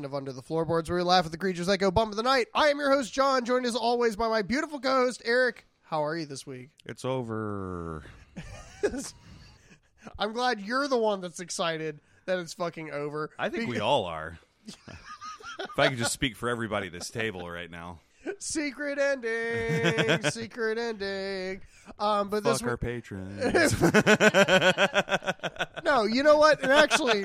edition of Under the Floorboards, where we laugh at the creatures that go bump in the night. I am your host, John, joined as always by my beautiful co-host, Eric. How are you this week? It's over. I'm glad you're the one that's excited that it's fucking over. I think we all are. if I could just speak for everybody at this table right now. Secret ending, secret ending. Um, but this Fuck our patrons. no, you know what? And actually,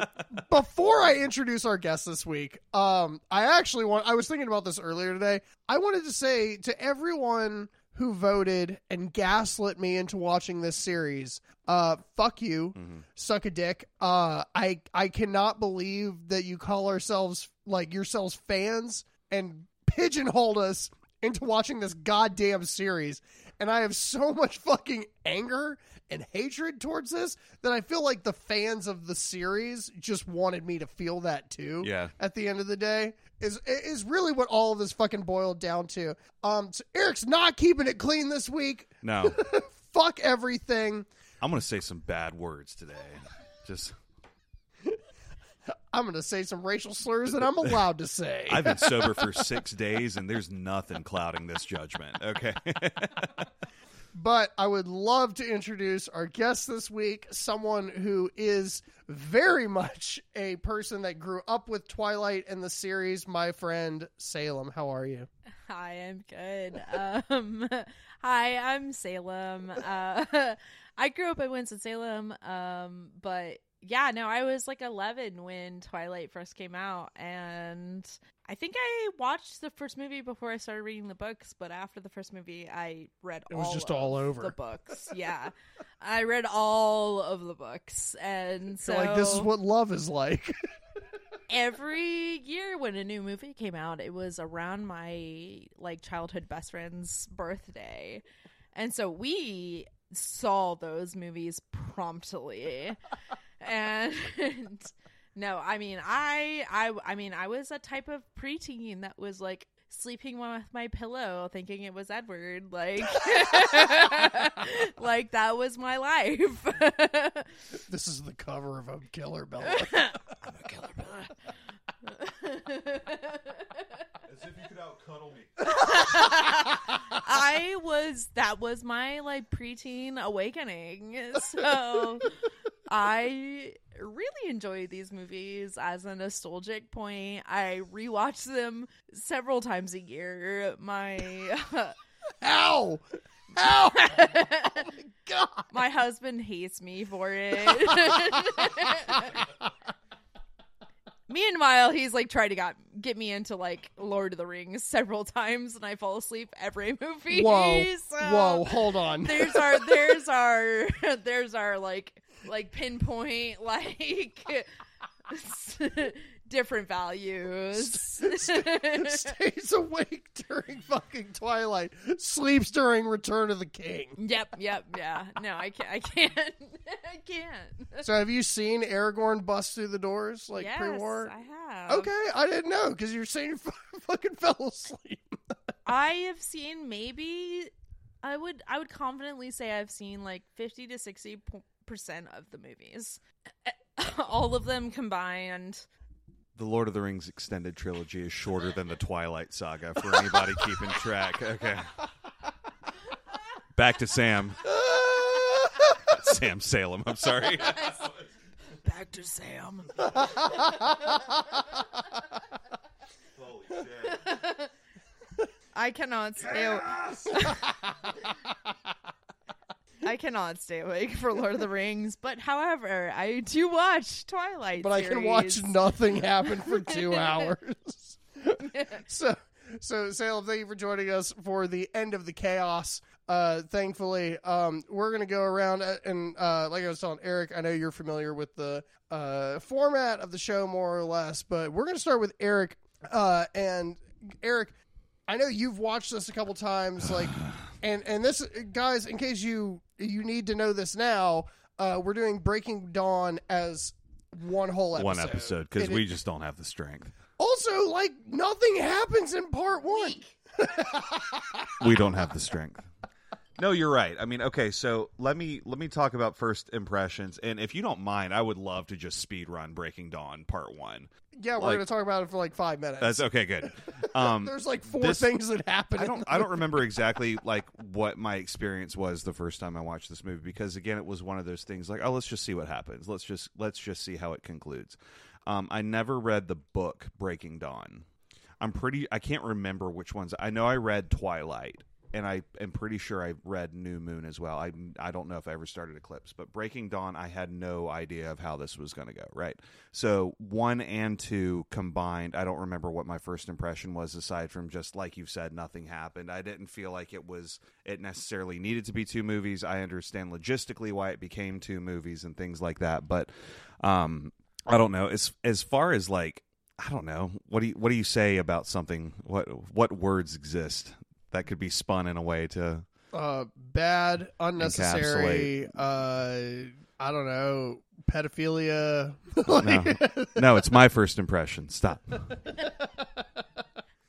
before I introduce our guest this week, um, I actually want. I was thinking about this earlier today. I wanted to say to everyone who voted and gaslit me into watching this series, uh, fuck you, suck a dick. Uh, I I cannot believe that you call ourselves like yourselves fans and pigeonholed us into watching this goddamn series. And I have so much fucking anger and hatred towards this that I feel like the fans of the series just wanted me to feel that too. Yeah. At the end of the day, is is really what all of this fucking boiled down to. Um, so Eric's not keeping it clean this week. no, Fuck everything. I'm going to say some bad words today. Just, I'm gonna say some racial slurs that I'm allowed to say. I've been sober for six days and there's nothing clouding this judgment. Okay. But I would love to introduce our guest this week, someone who is very much a person that grew up with Twilight and the series, my friend Salem. How are you? Hi, I'm good. Um, hi, I'm Salem. Uh, I grew up in Winston Salem, um, but yeah, no, I was like 11 when Twilight first came out, and I think I watched the first movie before I started reading the books. But after the first movie, I read It was all just of all over. the books. Yeah, I read all of the books, and so So, like, this is what love is like. every year when a new movie came out it was around my like childhood best friend's birthday and so we saw those movies promptly and no i mean I, I i mean i was a type of preteen that was like sleeping with my pillow thinking it was edward like like that was my life this is the cover of a Killer Bella. i'm a killer As if you could out cuddle me. I was that was my like preteen awakening. So I really enjoy these movies as a nostalgic point. I rewatch them several times a year. My Ow! Ow! oh my god! my husband hates me for it. Meanwhile, he's like tried to got, get me into like Lord of the Rings several times, and I fall asleep every movie. Whoa! so- Whoa! Hold on. there's our there's our there's our like like pinpoint like different values Stays awake during fucking Twilight, sleeps during Return of the King. yep yep yeah no i can't i can't i can't So, have you seen Aragorn bust through the doors like yes, pre-war? i have Okay, I didn't know because you're saying you fucking fell asleep. i have seen maybe i would i would confidently say i've seen like 50 to 60 p- percent of the movies all of them combined The Lord of the Rings extended trilogy is shorter than the Twilight saga for anybody keeping track. Okay. Back to Sam. Sam Salem. I'm sorry. back to sam Holy shit. I cannot stay. aw- I cannot stay awake for Lord of the Rings, but however, I do watch Twilight. but I can watch nothing happen for two hours. so, so Salem, thank you for joining us for the end of the chaos. Uh, thankfully, um, we're gonna go around uh, and uh, like I was telling Eric, I know you're familiar with the uh, format of the show more or less, but we're gonna start with Eric. Uh, and Eric, I know you've watched this a couple times, like, and and this guys, in case you you need to know this now, uh, we're doing Breaking Dawn as one whole episode. One episode because we it- just don't have the strength. also like nothing happens in part one. We don't have the strength. No, you're right. I mean, okay, so let me let me talk about first impressions, and if you don't mind, I would love to just speed run Breaking Dawn Part One. Yeah, we're Like- gonna talk about it for like five minutes. That's okay. Good. Um, There's like four this- things that happen. I don't I don't remember exactly like what my experience was the first time I watched this movie because again it was one of those things like oh let's just see what happens let's just let's just see how it concludes. Um, I never read the book Breaking Dawn. I'm pretty I can't remember which ones. I know I read Twilight and I am pretty sure I read New Moon as well. I I don't know if I ever started Eclipse, but Breaking Dawn I had no idea of how this was going to go, right? So 1 and 2 combined, I don't remember what my first impression was aside from just like you've said nothing happened. I didn't feel like it was it necessarily needed to be two movies. I understand logistically why it became two movies and things like that, but um I don't know. As as far as like I don't know. What do you what do you say about something? What what words exist that could be spun in a way to uh, bad, unnecessary. Uh, I don't know, pedophilia. No. No, it's my first impression. Stop.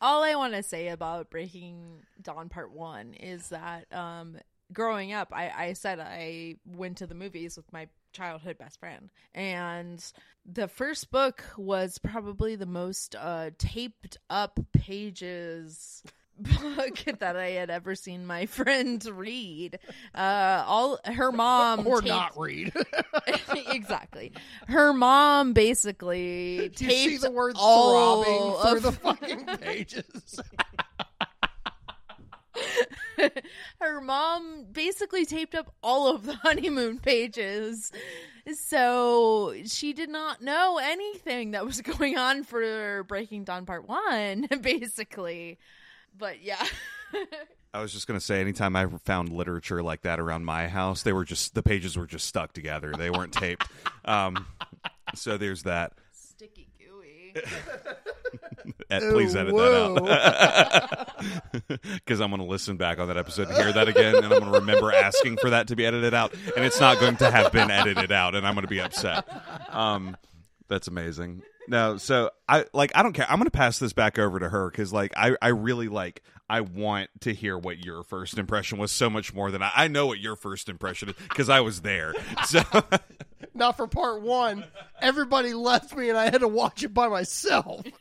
All I want to say about Breaking Dawn Part One is that um, growing up, I, I said I went to the movies with my childhood best friend, and the first book was probably the most uh, taped up pages book that I had ever seen my friend read. Uh, all her mom or not read. exactly. Her mom basically you see taped the words all throbbing through of- the fucking pages. her mom basically taped up all of the honeymoon pages. So she did not know anything that was going on for Breaking Dawn Part 1, basically. But yeah. I was just going to say anytime I found literature like that around my house, they were just the pages were just stuck together. They weren't taped. Um so there's that. Sticky gooey. Ed, please edit whoa. that out. Because I'm going to listen back on that episode and hear that again, and I'm going to remember asking for that to be edited out, and it's not going to have been edited out, and I'm going to be upset. Um, that's amazing. No, so I like I don't care. I'm going to pass this back over to her because like I I really like I want to hear what your first impression was so much more than I, I know what your first impression is because I was there. So not for part one. Everybody left me, and I had to watch it by myself.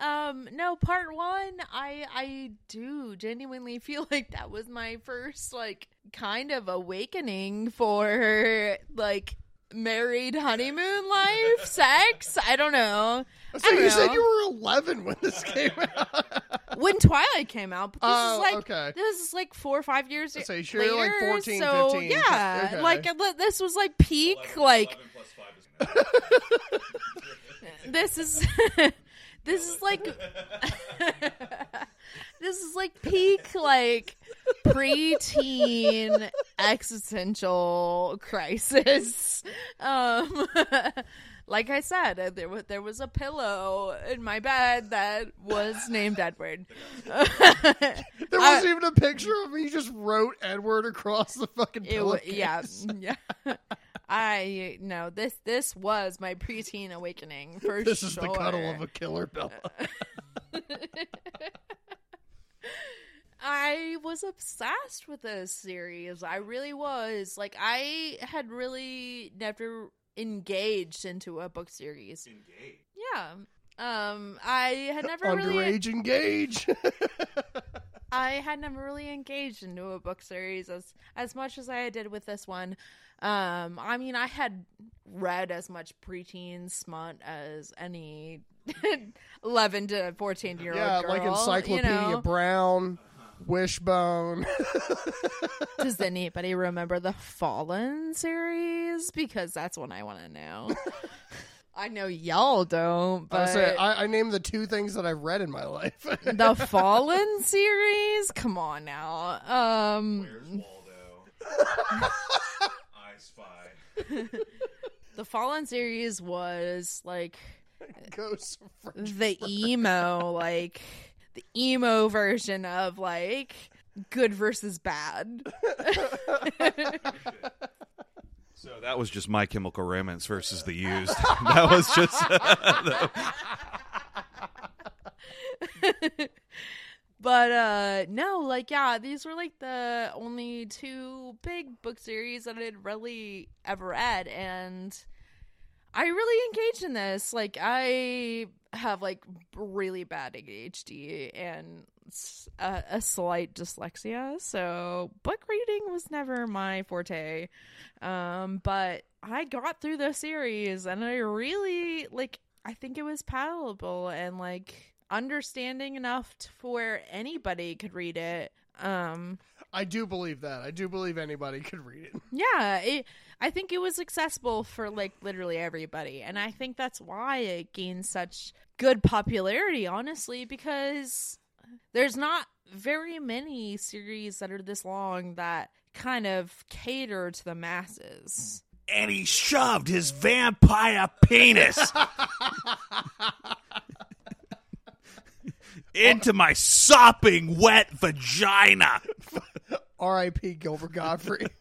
Um, no, part one, I I do genuinely feel like that was my first like kind of awakening for like married honeymoon life, sex. I don't know. So I don't you said you were 11 when this came out. when Twilight came out, but this Oh, is like okay. this is like four or five years So you're like 14, so 15. Yeah, Okay. like uh, this was like peak. Like this is this is like this is like peak like preteen existential crisis um like i said uh, there was there was a pillow in my bed that was named edward There wasn't even a picture of me. You just wrote Edward across the fucking pillowcase. yeah, yeah. I no this this was my preteen awakening for This sure. is the cuddle of a killer pillow. I was obsessed with this series. I really was. Like I had really never engaged into a book series. Yeah. Um I had never really Underage engage. I had never really engaged into a book series as as much as I did with this one. Um, I mean, I had read as much preteen smut as any eleven to fourteen year old yeah, girl. like Encyclopedia You know? Brown, Wishbone. Does anybody remember the Fallen series? Because that's what I want to know. I know y'all don't, I, but say, I, I named the two things that I've read in my life. the Fallen series. Come on now. Um, Waldo? I Spy. the Fallen series was like Ghosts of the emo, like the emo version of like good versus bad. So that was just My Chemical Romance versus The Used. that was just but uh no, like yeah, these were like the only two big book series that I'd really ever read and I really engaged in this. Like I have like really bad ADHD and a slight dyslexia, so book reading was never my forte. Um, but I got through the series and I really like. I think it was palatable and like understanding enough to, for anybody could read it. Um, I do believe that. I do believe anybody could read it. yeah, it, I think it was accessible for like literally everybody, and I think that's why it gained such good popularity. Honestly, because there's not very many series that are this long that kind of cater to the masses. And he shoved his vampire penis into my sopping wet vagina. R.I.P. Gilbert Gottfried.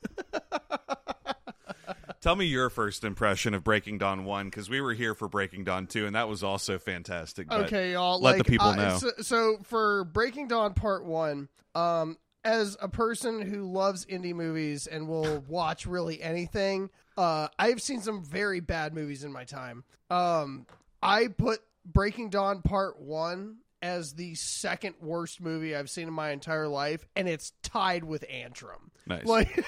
Tell me your first impression of Breaking Dawn 1 because we were here for Breaking Dawn 2 and that was also fantastic. okay, y'all. let like, the people uh, know. So, so for Breaking Dawn Part One, um, as a person who loves indie movies and will watch really anything, uh, I've seen some very bad movies in my time. Um, I put Breaking Dawn Part One as the second worst movie I've seen in my entire life, and it's tied with Antrum. Nice. Like,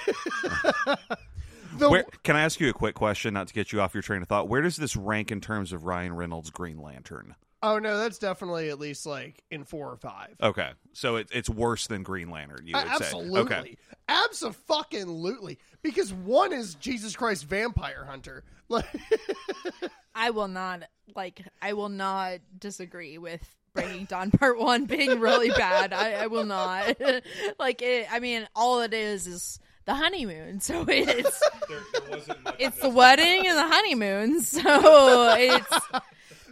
the, Where, can I ask you a quick question, not to get you off your train of thought? Where does this rank in terms of Ryan Reynolds' Green Lantern? oh no, that's definitely at least like in four or five. Okay, so it, it's worse than Green Lantern. You would say? Absolutely. Okay. Absolutely. Because one is Jesus Christ Vampire Hunter. Like I will not like. I will not disagree with Breaking Dawn Part One being really bad. I, I will not. like it. I mean, all it is is the honeymoon. So it's it's the wedding and the honeymoon. So it's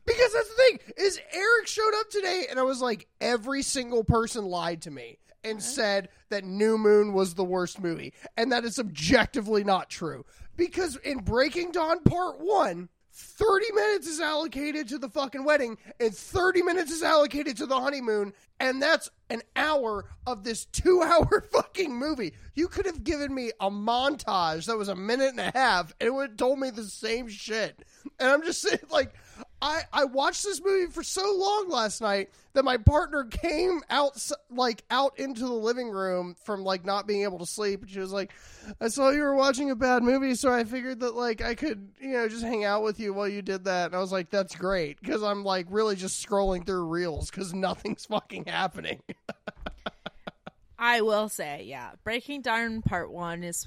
because that's the thing is Eric showed up today and I was like every single person lied to me and uh-huh. said that New Moon was the worst movie and that is objectively not true because in Breaking Dawn Part 1 30 minutes is allocated to the fucking wedding and 30 minutes is allocated to the honeymoon and that's an hour of this 2 hour fucking movie. You could have given me a montage that was a minute and a half and it would have told me the same shit. And I'm just saying like I, I watched this movie for so long last night that my partner came out like out into the living room from like not being able to sleep. She was like I saw you were watching a bad movie so I figured that like I could you know just hang out with you while you did that. And I was like that's great because I'm like really just scrolling through reels because nothing's fucking happening. I will say, yeah, Breaking Dawn Part One is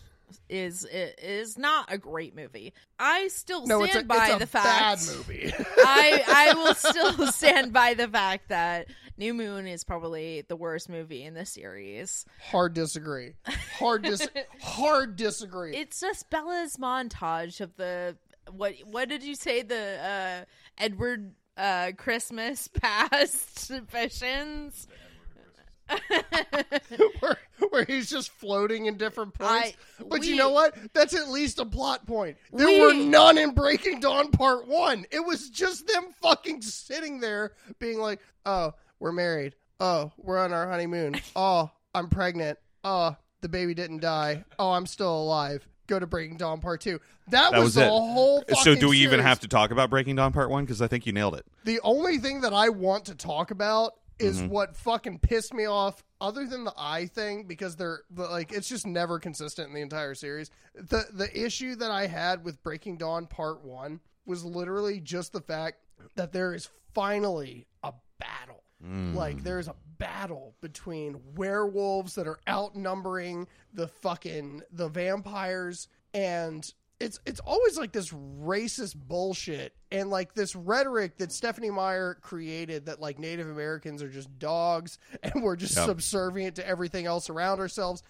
is is not a great movie. I still no stand a, by it's a the bad fact. movie I I will still stand by the fact that New Moon is probably the worst movie in the series. hard disagree hard dis hard disagree It's just Bella's montage of the what what did you say the uh Edward uh Christmas past visions? where, where he's just floating in different points. I- but you know what? That's at least a plot point. There We- were none in Breaking Dawn Part 1. It was just them fucking sitting there being like, oh, we're married. Oh, we're on our honeymoon. Oh, I'm pregnant. Oh, the baby didn't die. Oh, I'm still alive. Go to Breaking Dawn Part 2. That, That was, was the it. whole So do we even have to talk about Breaking Dawn Part 1? Because I think you nailed it. The only thing that I want to talk about is Mm-hmm. what fucking pissed me off, other than the eye thing, because they're the, like it's just never consistent in the entire series. The the issue that I had with Breaking Dawn Part One was literally just the fact that there is finally a battle. Like there's a battle between werewolves that are outnumbering the fucking the vampires and it's it's always like this racist bullshit and like this rhetoric that Stephenie Meyer created that like Native Americans are just dogs and we're just Yep. subservient to everything else around ourselves.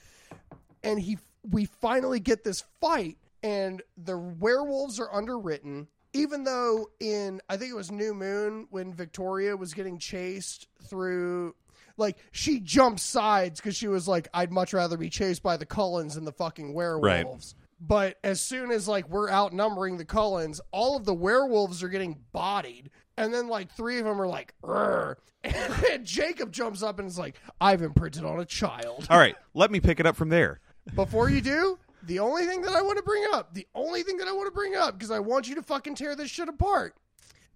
And he we finally get this fight and the werewolves are underwritten even though in I think it was New Moon when Victoria was getting chased through like she jumped sides because she was like, I'd much rather be chased by the Cullens than the fucking werewolves. But as soon as like we're outnumbering the Cullens, all of the werewolves are getting bodied. And then like three of them are like, "Rrr." and Jacob jumps up and is like, I've imprinted on a child. All right, let me pick it up from there. Before you do, the only thing that I want to bring up, the only thing that I want to bring up, because I want you to fucking tear this shit apart,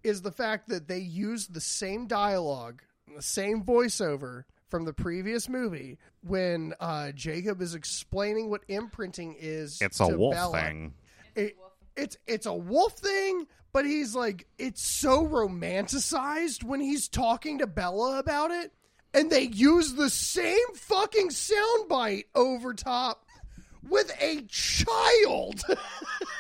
is the fact that they used the same dialogue, the same voiceover from the previous movie when uh, Jacob is explaining what imprinting is. It's a wolf Bella. thing. It, it's it's a wolf thing, but he's like it's so romanticized when he's talking to Bella about it, and they use the same fucking soundbite over top with a child,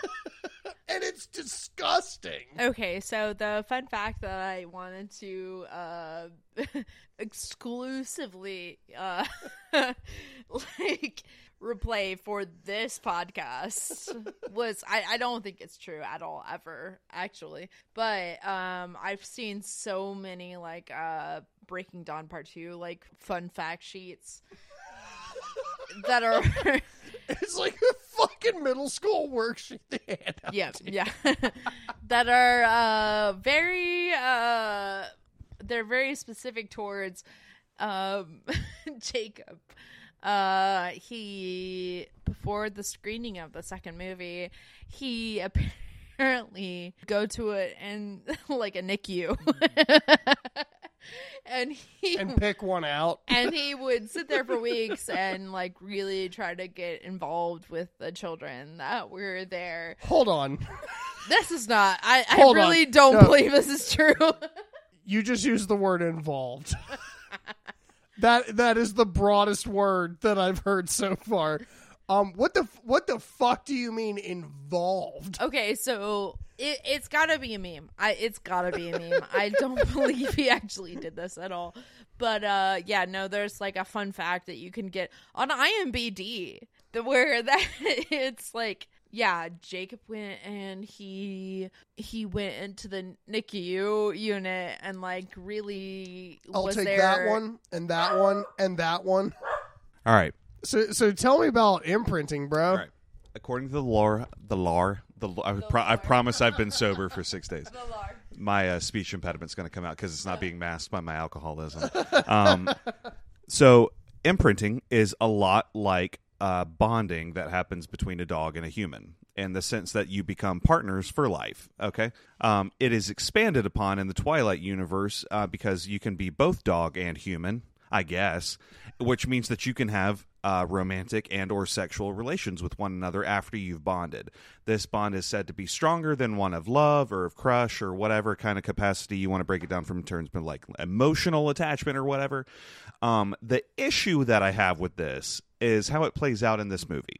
and it's disgusting. Okay, so the fun fact that I wanted to uh, exclusively uh, like replay for this podcast was I, I don't think it's true at all ever actually but um I've seen so many like uh Breaking Dawn Part Two like fun fact sheets that are It's like a fucking middle school worksheet they hand out. yeah yeah. That are uh very uh they're very specific towards um jacob. Uh he before the screening of the second movie he apparently go to it and like a nicu and he And pick one out. and he would sit there for weeks and like really try to get involved with the children that were there Hold on. this is not. I, I Hold on. really don't No. believe this is true. You just used the word involved. that that is the broadest word that I've heard so far. Um, what the what the fuck do you mean involved? okay, so it, it's got to be a meme. I it's got to be a meme. I don't believe he actually did this at all. But uh, yeah, no. There's like a fun fact that you can get on IMBD, the where that it's like. Yeah, Jacob went and he he went into the NICU unit and like really I'll was take there. that one and that one and that one. All right. So so tell me about imprinting, bro. All right. According to the lore, the lore, the I, pro- I promise I've been sober for six days. My uh, speech impediment's going to come out because it's not being masked by my alcoholism. Um, so imprinting is a lot like uh, bonding that happens between a dog and a human in the sense that you become partners for life. Okay, um, it is expanded upon in the Twilight universe uh, because you can be both dog and human, I guess, which means that you can have uh, romantic and or sexual relations with one another after you've bonded. This bond is said to be stronger than one of love or of crush or whatever kind of capacity you want to break it down from terms of like emotional attachment or whatever. Um, the issue that I have with this is how it plays out in this movie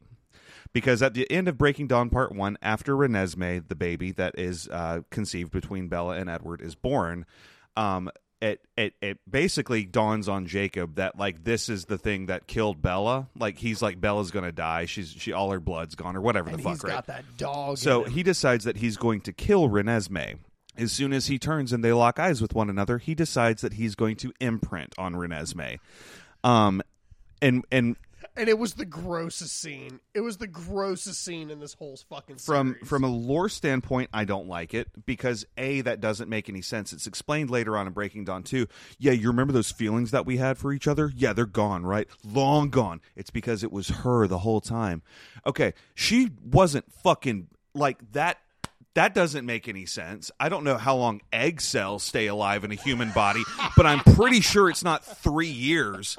because at the end of Breaking Dawn Part One, after Renesmee, the baby that is uh, conceived between Bella and Edward, is born, um, it it it basically dawns on Jacob that like this is the thing that killed Bella. Like he's like Bella's gonna die. She's she all her blood's gone or whatever And the fuck. he's right? got that dog. So he decides that he's going to kill Renesmee. As soon as he turns and they lock eyes with one another, he decides that he's going to imprint on Renesmee. Um, and and and it was the grossest scene. It was the grossest scene in this whole fucking from series. from a lore standpoint, I don't like it because a that doesn't make any sense. It's explained later on in Breaking Dawn too. Yeah, you remember those feelings that we had for each other? Yeah, they're gone, right? Long gone. It's because it was her the whole time. Okay, she wasn't fucking like that. That doesn't make any sense. I don't know how long egg cells stay alive in a human body, but I'm pretty sure it's not three years.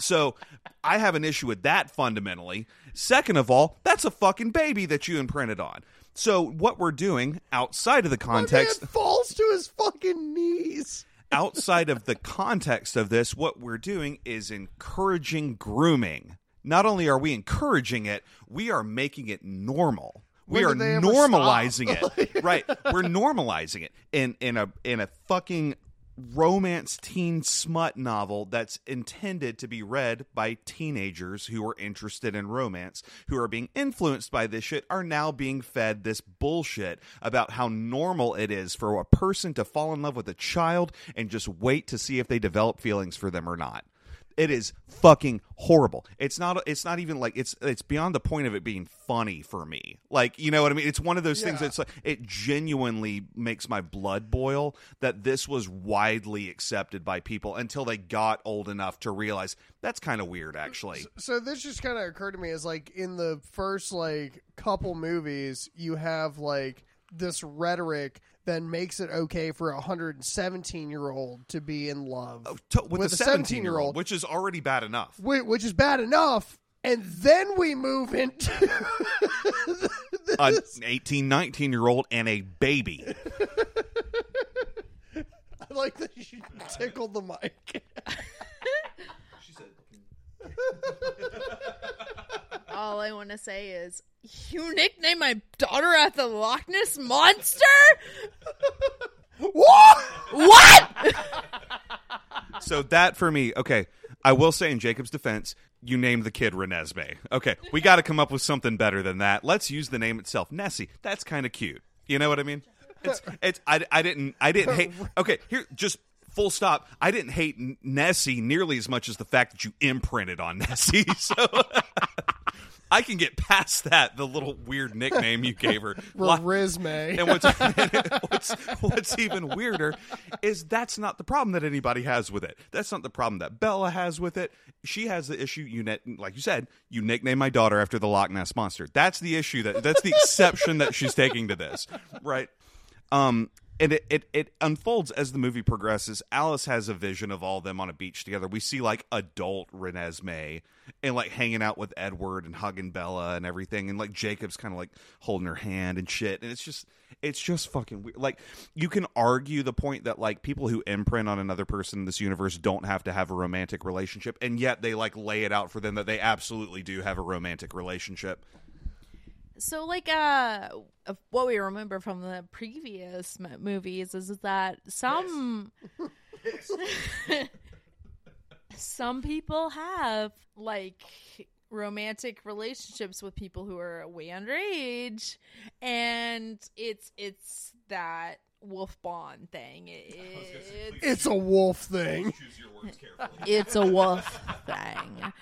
So I have an issue with that fundamentally. Second of all, that's a fucking baby that you imprinted on. So what we're doing outside of the context falls to his fucking knees. outside of the context of this, what we're doing is encouraging grooming. Not only are we encouraging it, we are making it normal. We are did they ever normalizing it. right. We're normalizing it in in a in a fucking romance teen smut novel that's intended to be read by teenagers who are interested in romance, who are being influenced by this shit, are now being fed this bullshit about how normal it is for a person to fall in love with a child and just wait to see if they develop feelings for them or not. It is fucking horrible. It's not. It's not even like it's. It's beyond the point of it being funny for me. Like you know what I mean. It's one of those things Yeah. that's like it genuinely makes my blood boil that this was widely accepted by people until they got old enough to realize that's kind of weird. Actually, So this just kind of occurred to me as like in the first like couple movies, you have like this rhetoric that makes it okay for a 117 year old to be in love oh, To- with, With a a 17 year 17-year-old. which is already bad enough. whi- which is bad enough. And then we move into An 18, 19 year old and a baby. I like that you tickled the mic. She said. All I want to say is, you nicknamed my daughter after the Loch Ness monster. what? What? So that for me, okay. I will say in Jacob's defense, you named the kid Renesmee. Okay, we got to come up with something better than that. Let's use the name itself, Nessie. That's kind of cute. You know what I mean? It's, it's. I, I didn't. I didn't hate. Okay, here, just full stop. I didn't hate Nessie nearly as much as the fact that you imprinted on Nessie. So. I can get past that, the little weird nickname you gave her. Resume. and what's, what's what's even weirder is that's not the problem that anybody has with it. That's not the problem that Bella has with it. She has the issue. You net, like you said, you nickname my daughter after the Loch Ness monster. That's the issue. That that's the exception that she's taking to this, right? Um, and it, it it unfolds as the movie progresses. Alice has a vision of all of them on a beach together. We see like adult Renesmee and like hanging out with Edward and hugging Bella and everything, and like Jacob's kind of like holding her hand and shit. And it's just it's just fucking weird. Like you can argue the point that like people who imprint on another person in this universe don't have to have a romantic relationship, and yet they like lay it out for them that they absolutely do have a romantic relationship. So, like, uh, what we remember from the previous m- movies is that some some people have like romantic relationships with people who are way underage, and it's it's that wolf bond thing. It, it's, It's a wolf thing. Choose your words carefully. it's a wolf thing.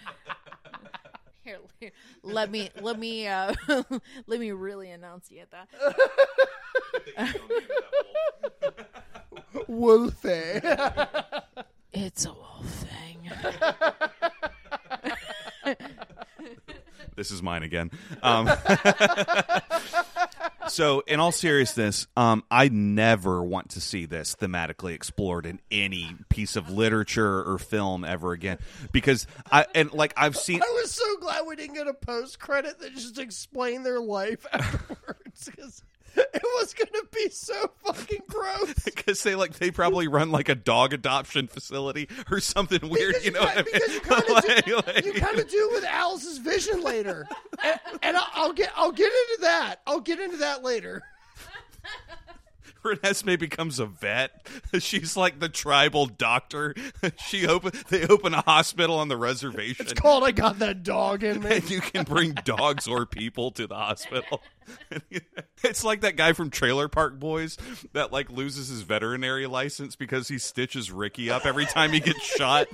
Here, let me let me uh let me really enunciate that. Wolfie. It's a wolf thing. this is mine again. Um, so, in all seriousness, um, I never want to see this thematically explored in any piece of literature or film ever again. Because I and like I've seen I was so glad we didn't get a post credit that just explained their life afterwards it was going to be so fucking gross. because they like they probably run like a dog adoption facility or something weird. Because You know you what I ki- because you kinda do- Like- like- kind of do with Alice's vision later, and, and I'll, I'll get I'll get into that. I'll get into that later. Renesmee becomes a vet. She's like the tribal doctor. She open they open a hospital on the reservation. It's called "I Got That Dog in Me." and you can bring dogs or people to the hospital. it's like that guy from Trailer Park Boys that like loses his veterinary license because he stitches Ricky up every time he gets shot.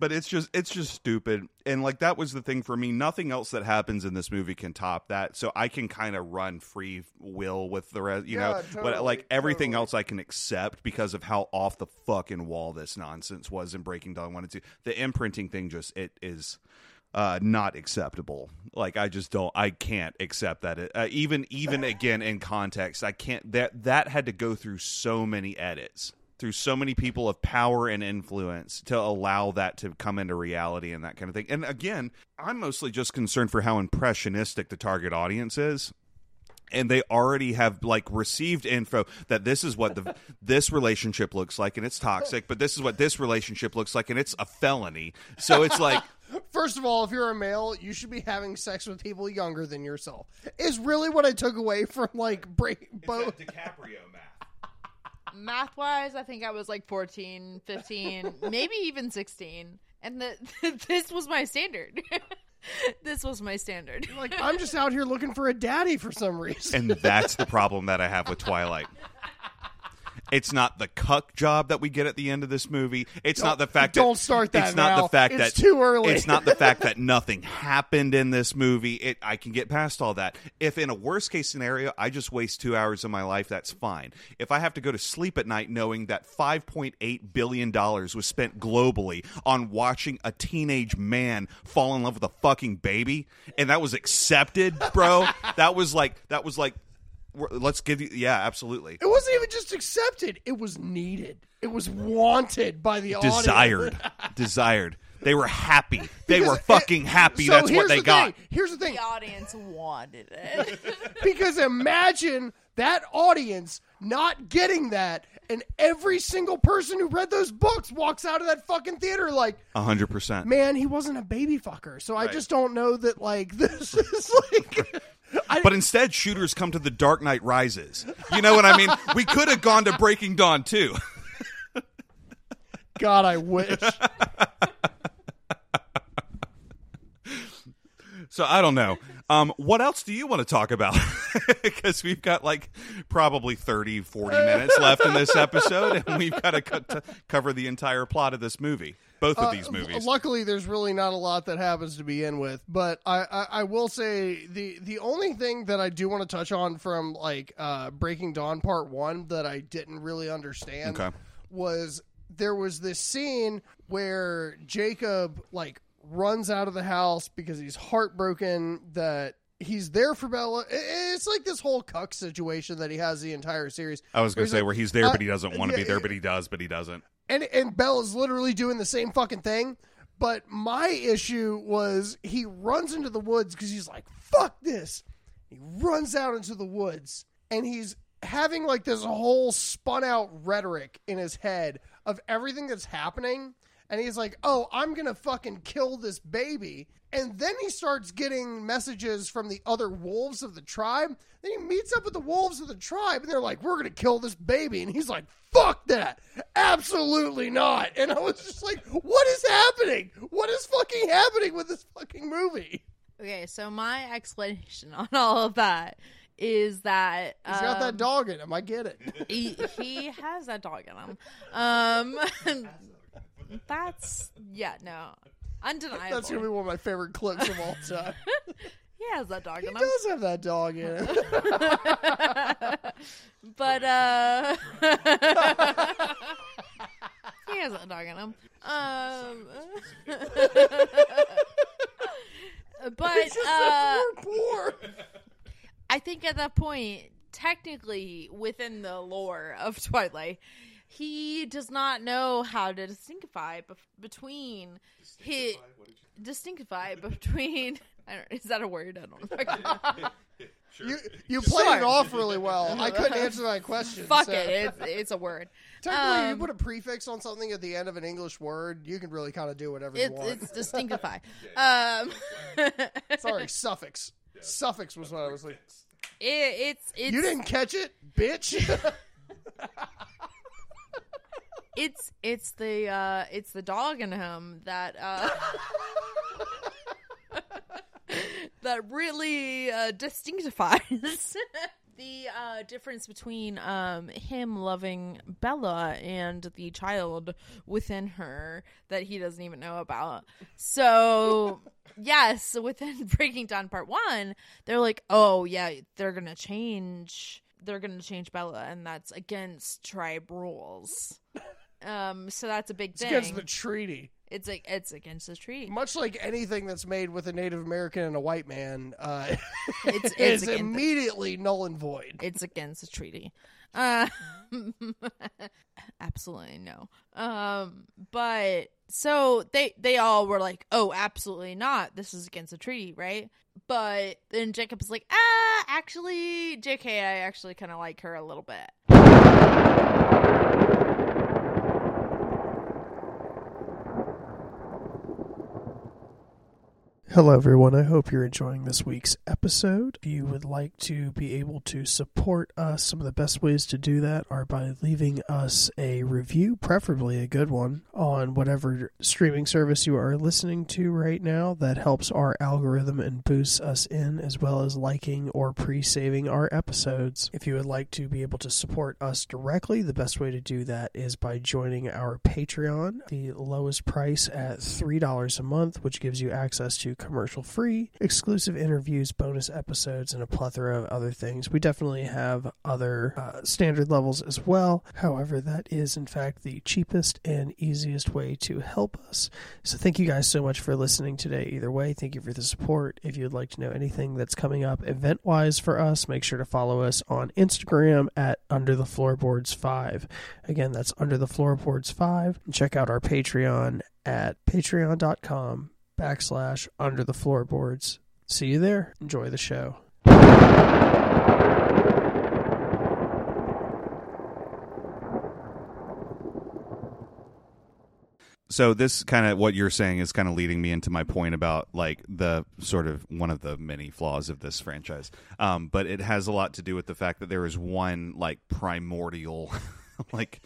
But it's just it's just stupid. And like that was the thing for me. Nothing else that happens in this movie can top that. So i can kind of run free will with the rest you know? Yeah, but like everything totally. else i can accept because of how off the fucking wall this nonsense was in breaking dawn one and two. The imprinting thing just it is uh not acceptable. Like i just don't i can't accept that. Uh, even even again in context i can't that that had to go through so many edits through so many people of power and influence to allow that to come into reality and that kind of thing and again i'm mostly just concerned for how impressionistic the target audience is and they already have like received info that this is what the this relationship looks like and it's toxic but this is what this relationship looks like and it's a felony so it's like First of all, if you're a male, you should be having sex with people younger than yourself. Is really what I took away from like break both. DiCaprio math Math wise, I think I was like 14, 15, maybe even 16. And the, this was my standard. this was my standard. Like I'm just out here looking for a daddy for some reason. and that's the problem that I have with Twilight. It's not the cuck job that we get at the end of this movie. It's not the fact don't that start that It's not now. the fact It's that too early. It's not the fact that nothing happened in this movie. It I can get past all that. If in a worst case scenario, I just waste two hours of my life, that's fine. If I have to go to sleep at night knowing that five point eight billion dollars was spent globally on watching a teenage man fall in love with a fucking baby, and that was accepted, bro. that was like that was like. We're- Let's give you, yeah, absolutely. It wasn't even just accepted; it was needed. It was wanted by the audience. desired desired they were happy they Because were it- fucking happy so that's what they the got thing. Here's the thing. The audience wanted it. Because imagine that audience not getting that, and every single person who read those books walks out of that fucking theater like, 100% man, he wasn't a baby fucker. So I just don't know that like this is like. But instead shooters come to the dark knight rises. You know what i mean? We could have gone to breaking dawn too. God, I wish. so i don't know. Um, what else do you want to talk about? Because we've got like probably 30 40 minutes left in this episode and we've got to, co- to cover the entire plot of this movie both of these movies Luckily, there's really not a lot that happens to begin with, but I, I, I will say the the only thing that I do want to touch on from like uh, Breaking Dawn Part One that I didn't really understand Okay. was there was this scene where Jacob like runs out of the house because he's heartbroken that he's there for Bella. It's like this whole cuck situation that he has the entire series. i was going to say it- where he's there uh, but he doesn't want to yeah, be there but he does but he doesn't and and Bella's literally doing the same fucking thing. But my issue was he runs into the woods because he's like, "Fuck this!" He runs out into the woods and he's having like this whole spun out rhetoric in his head of everything that's happening. And he's like, "Oh, I'm gonna fucking kill this baby." And then he starts getting messages from the other wolves of the tribe. Then he meets up with the wolves of the tribe, and they're like, "We're gonna kill this baby." And he's like, "Fuck that! Absolutely not!" And I was just like, "What is happening? What is fucking happening with this fucking movie?" okay, so my explanation on all of that is that He's got that um, dog in him. I get it. he, he has that dog in him. Um, that's yeah, no, undeniable. That's gonna be one of my favorite clips of all time. he has that dog he in him. He does have that dog in him. but uh, he has that dog in him. Um, but uh, poor. I think at that point, technically within the lore of Twilight, he does not know how to distinctify bef- between his distinctify between. I don't, is that a word? I don't know. You you played it off really well. I couldn't answer that question. Fuck so- it, it's, it's a word. Technically, you Um, put a prefix on something at the end of an English word, you can really kind of do whatever you want. it's distinctify. Um, Sorry, suffix. Suffix was what I was like. It, it's it's You didn't catch it, bitch. It's it's the uh it's the dog in him that uh that really uh distinctifies the uh difference between um him loving Bella and the child within her that he doesn't even know about. So yes, within Breaking Dawn Part 1, they're like, "Oh yeah, they're going to change they're going to change Bella and that's against tribe rules." Um, so that's a big thing. it's thing. against the treaty. It's like it's against the treaty. Much like anything that's made with a Native American and a white man, uh, It's- it's is immediately null and void. It's against the treaty. Uh, absolutely no. Um, but so they they all were like, "Oh, absolutely not. This is against the treaty, right?" But then Jacob was like, "Ah, actually, J.K. I actually kind of like her a little bit." Hello, everyone. I hope you're enjoying this week's episode. If you would like to be able to support us, some of the best ways to do that are by leaving us a review, preferably a good one, on whatever streaming service you are listening to right now. That helps our algorithm and boosts us in, as well as liking or pre saving our episodes. If you would like to be able to support us directly, the best way to do that is by joining our Patreon. The lowest price at $3 a month, which gives you access to commercial free, exclusive interviews, bonus episodes, and a plethora of other things. We definitely have other uh, standard levels as well. However, that is in fact the cheapest and easiest way to help us. So thank you guys so much for listening today. Either way, thank you for the support. If you'd like to know anything that's coming up event wise for us, make sure to follow us on Instagram at Under the Floorboards 5. Again, that's Under the Floorboards 5. And check out our Patreon at patreon.com backslash under the floorboards. See you there. Enjoy the show. so this kind of what you're saying is kind of leading me into my point about like the sort of one of the many flaws of this franchise um, but it has a lot to do with the fact that there is one like primordial like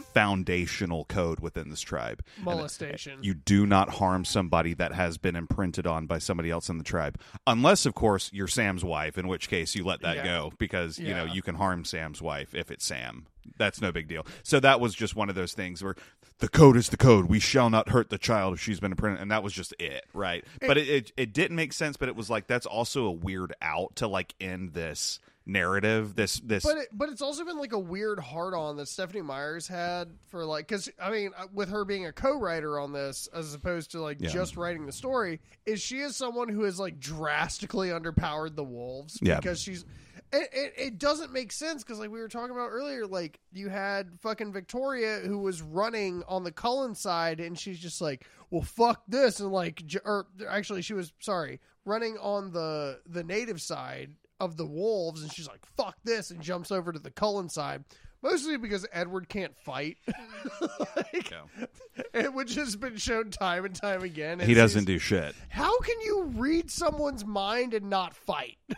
foundational code within this tribe. And Molestation. you do not harm somebody that has been imprinted on by somebody else in the tribe unless of course you're sam's wife in which case you let that Yeah. go because you know you can harm sam's wife if it's sam. That's no big deal. So that was just one of those things where the code is the code. We shall not hurt the child if she's been imprinted and that was just it right? But it, it, it didn't make sense but it was like that's also a weird out to like end this narrative this this But it, but it's also been like a weird hard on that Stephenie Meyers had for like because I mean uh, with her being a co-writer on this as opposed to like Yeah. just writing the story is she is someone who has like drastically underpowered the wolves Yeah. because she's it, it, it doesn't make sense because like we were talking about earlier like you had fucking Victoria who was running on the Cullen side and she's just like well fuck this and like or actually she was sorry running on the the native side of the wolves and she's like fuck this and jumps over to the Cullen side mostly because Edward can't fight. Like, it, which has been shown time and time again. He doesn't do shit. how can you read someone's mind and not fight?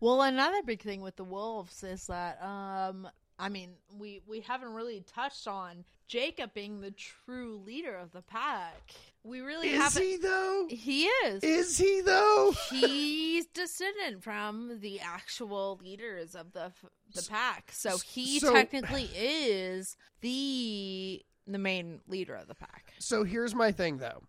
Well, another big thing with the wolves is that, um, I mean, we we haven't really touched on Jacob being the true leader of the pack. We really is haven't. he though He is. is he though He's descendant from the actual leaders of the the pack, so he so- technically is the the main leader of the pack. So here's my thing though.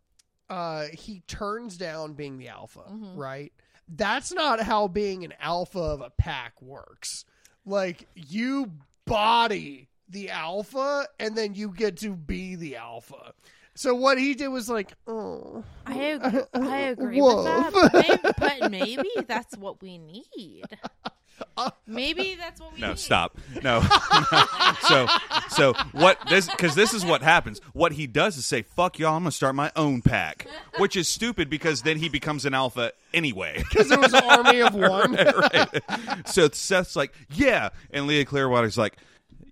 Uh he turns down being the alpha, Mhm. right? That's not how being an alpha of a pack works. Like you body the alpha and then you get to be the alpha. So what he did was like, oh, I ag- I agree Whoa. with that, but maybe, but maybe that's what we need. Maybe that's what we No, need. stop. No. so, so what this because this is what happens. What he does is say, "Fuck y'all, I'm gonna start my own pack," which is stupid because then he becomes an alpha anyway. because it was an army of one. right. So Seth's like, "Yeah," and Leah Clearwater's like,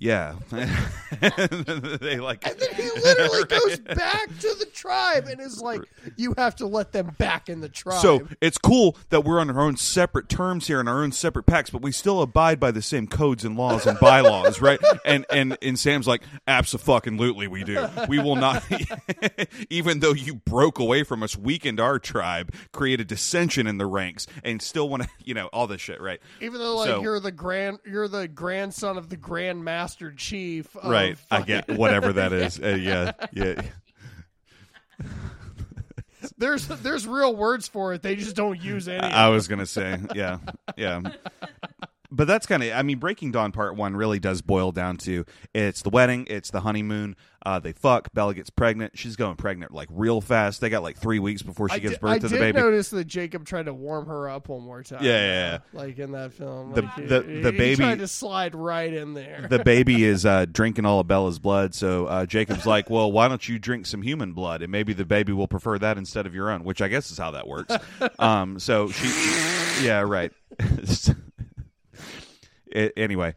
"Yeah." and they like, And then he literally goes back to the tribe and is like, "You have to let them back in the tribe." So it's cool that we're on our own separate terms here and our own separate packs, but we still abide by the same codes and laws and bylaws, right? And and and Sam's like, absolutely, we do. We will not, even though you broke away from us, weakened our tribe, created dissension in the ranks, and still want to, you know, all this shit, right? Even though like So- you're the grand, you're the grandson of the Grand Master Chief. Right. I get whatever that is. Uh, yeah, yeah. There's there's real words for it. They just don't use any. I was gonna say, yeah, yeah. But that's kind of, I mean, Breaking Dawn Part One really does boil down to it's the wedding, it's the honeymoon. Uh, they fuck. Bella gets pregnant. She's going pregnant like real fast. They got like three weeks before she I gives did, birth I to the did baby. notice that Jacob tried to warm her up one more time. Yeah, yeah, yeah. Like in that film, The- Like, he- the- he, the he baby- tried to slide right in there. the baby is uh, drinking all of Bella's blood. So uh, Jacob's like, "Well, why don't you drink some human blood, and maybe the baby will prefer that instead of your own." Which I guess is how that works. Um, so she, yeah, right. A- anyway,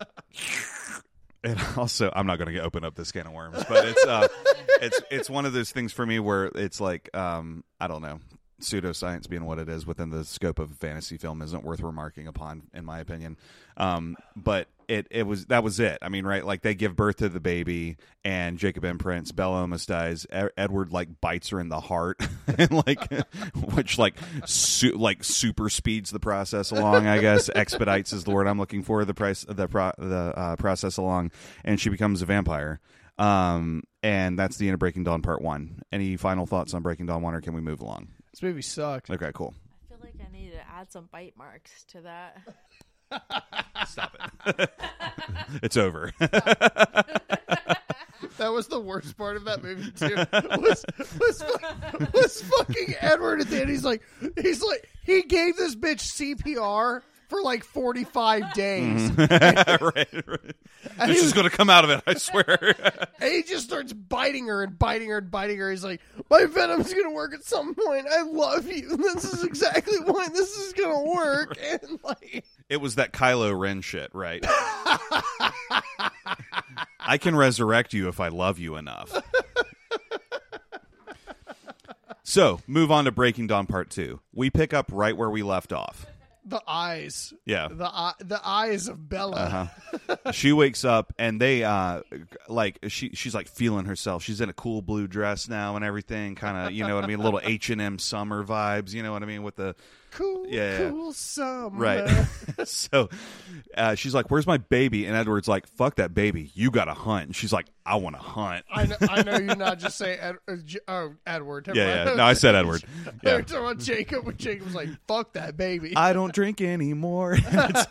and also I'm not going to open up this can of worms, but it's uh, it's it's one of those things for me where it's like um, I don't know, pseudoscience being what it is within the scope of a fantasy film isn't worth remarking upon, in my opinion. Um, but it it was that was it. I mean, right? Like they give birth to the baby, and Jacob imprints. Bella almost dies. E- Edward like bites her in the heart, and like which like su- like super speeds the process along. I guess expedites is the word I'm looking for. The price the pro- the uh, process along, and she becomes a vampire. Um, and that's the end of Breaking Dawn Part One. Any final thoughts on Breaking Dawn One, or can we move along? This movie sucked. Okay, cool. I feel like I need to add some bite marks to that. Stop it. it's over. That was the worst part of that movie too. Was was, was fucking Edward at the end. He's like, he's like, he gave this bitch CPR for like forty five days, mm-hmm. right, right. and, This he, is going to come out of it, I swear. and he just starts biting her and biting her and biting her. He's like, my venom's gonna work at some point. I love you. This is exactly why this is gonna work. And like, it was that Kylo Ren shit, right? I can resurrect you if I love you enough. So, move on to Breaking Dawn Part 2. We pick up right where we left off. The eyes, Yeah. the eye, the eyes of Bella. Uh-huh. she wakes up and they uh like she she's like feeling herself. She's in a cool blue dress now and everything, kind of, you know what I mean, a little H&M summer vibes, you know what I mean, with the Cool, Yeah, cool summer. Right. so uh, she's like, "Where's my baby?" And Edward's like, "Fuck that baby. You got to hunt." And she's like, "I want to hunt." I know, I know you not just saying Ed, uh, J- oh Edward. Never Yeah, mind. yeah. No, I said Edward. Yeah. talking about Jacob, and Jacob was like, "Fuck that baby." I don't drink anymore, and it's,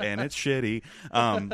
and it's shitty. Um,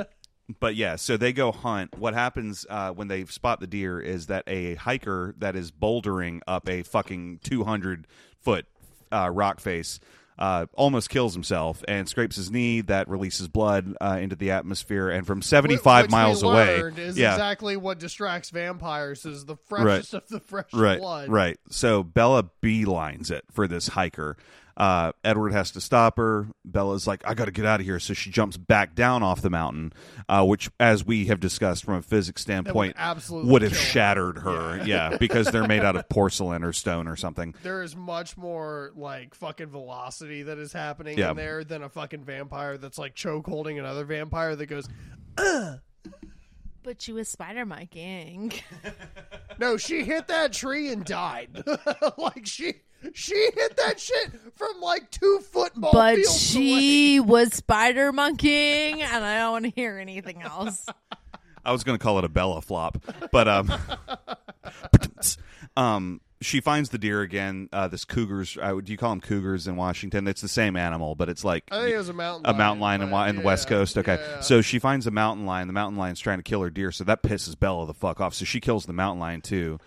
but yeah, so they go hunt. What happens uh, when they spot the deer is that a hiker that is bouldering up a fucking two hundred foot uh, rock face. Uh, almost kills himself and scrapes his knee. That releases blood uh, into the atmosphere, and from seventy-five which miles we away, is yeah, exactly what distracts vampires is the freshest of the fresh right, blood. Right. So Bella beelines it for this hiker. Uh, Edward has to stop her. Bella's like, I got to get out of here. So she jumps back down off the mountain, uh, which, as we have discussed from a physics standpoint, absolutely would have kill her. shattered her. Yeah. because they're made out of porcelain or stone or something. There is much more like fucking velocity that is happening Yeah. in there than a fucking vampire that's like choke holding another vampire that goes. But she was spider monkeying. No, she hit that tree and died. like she she hit that shit from like two football but fields away. she was spider monkeying, and I don't want to hear anything else. I was going to call it a Bella flop, but um, um, she finds the deer again. Uh, this cougars. Uh, do you call them cougars in Washington? It's the same animal, but it's like I think it was a mountain a mountain lion in, but Wa- in the West Coast. Okay, yeah. so she finds a mountain lion. The mountain lion's trying to kill her deer, so that pisses Bella the fuck off. So she kills the mountain lion too.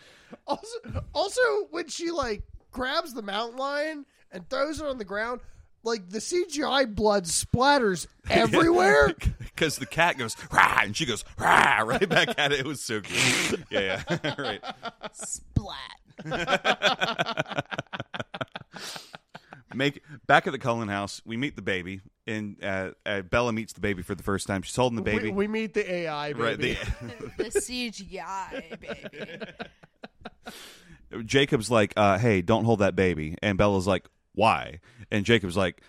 Also, also when she like grabs the mountain lion and throws it on the ground, like the CGI blood splatters everywhere. Because the cat goes rah, and she goes rah right back at it. It was so cute. Yeah, yeah, right. Splat. Make back at the Cullen house. We meet the baby, and uh, uh, Bella meets the baby for the first time. She's holding the baby. We, we meet the AI baby. right. The, the CGI baby. Jacob's like, uh, "Hey, don't hold that baby," and Bella's like, "Why?" And Jacob's like,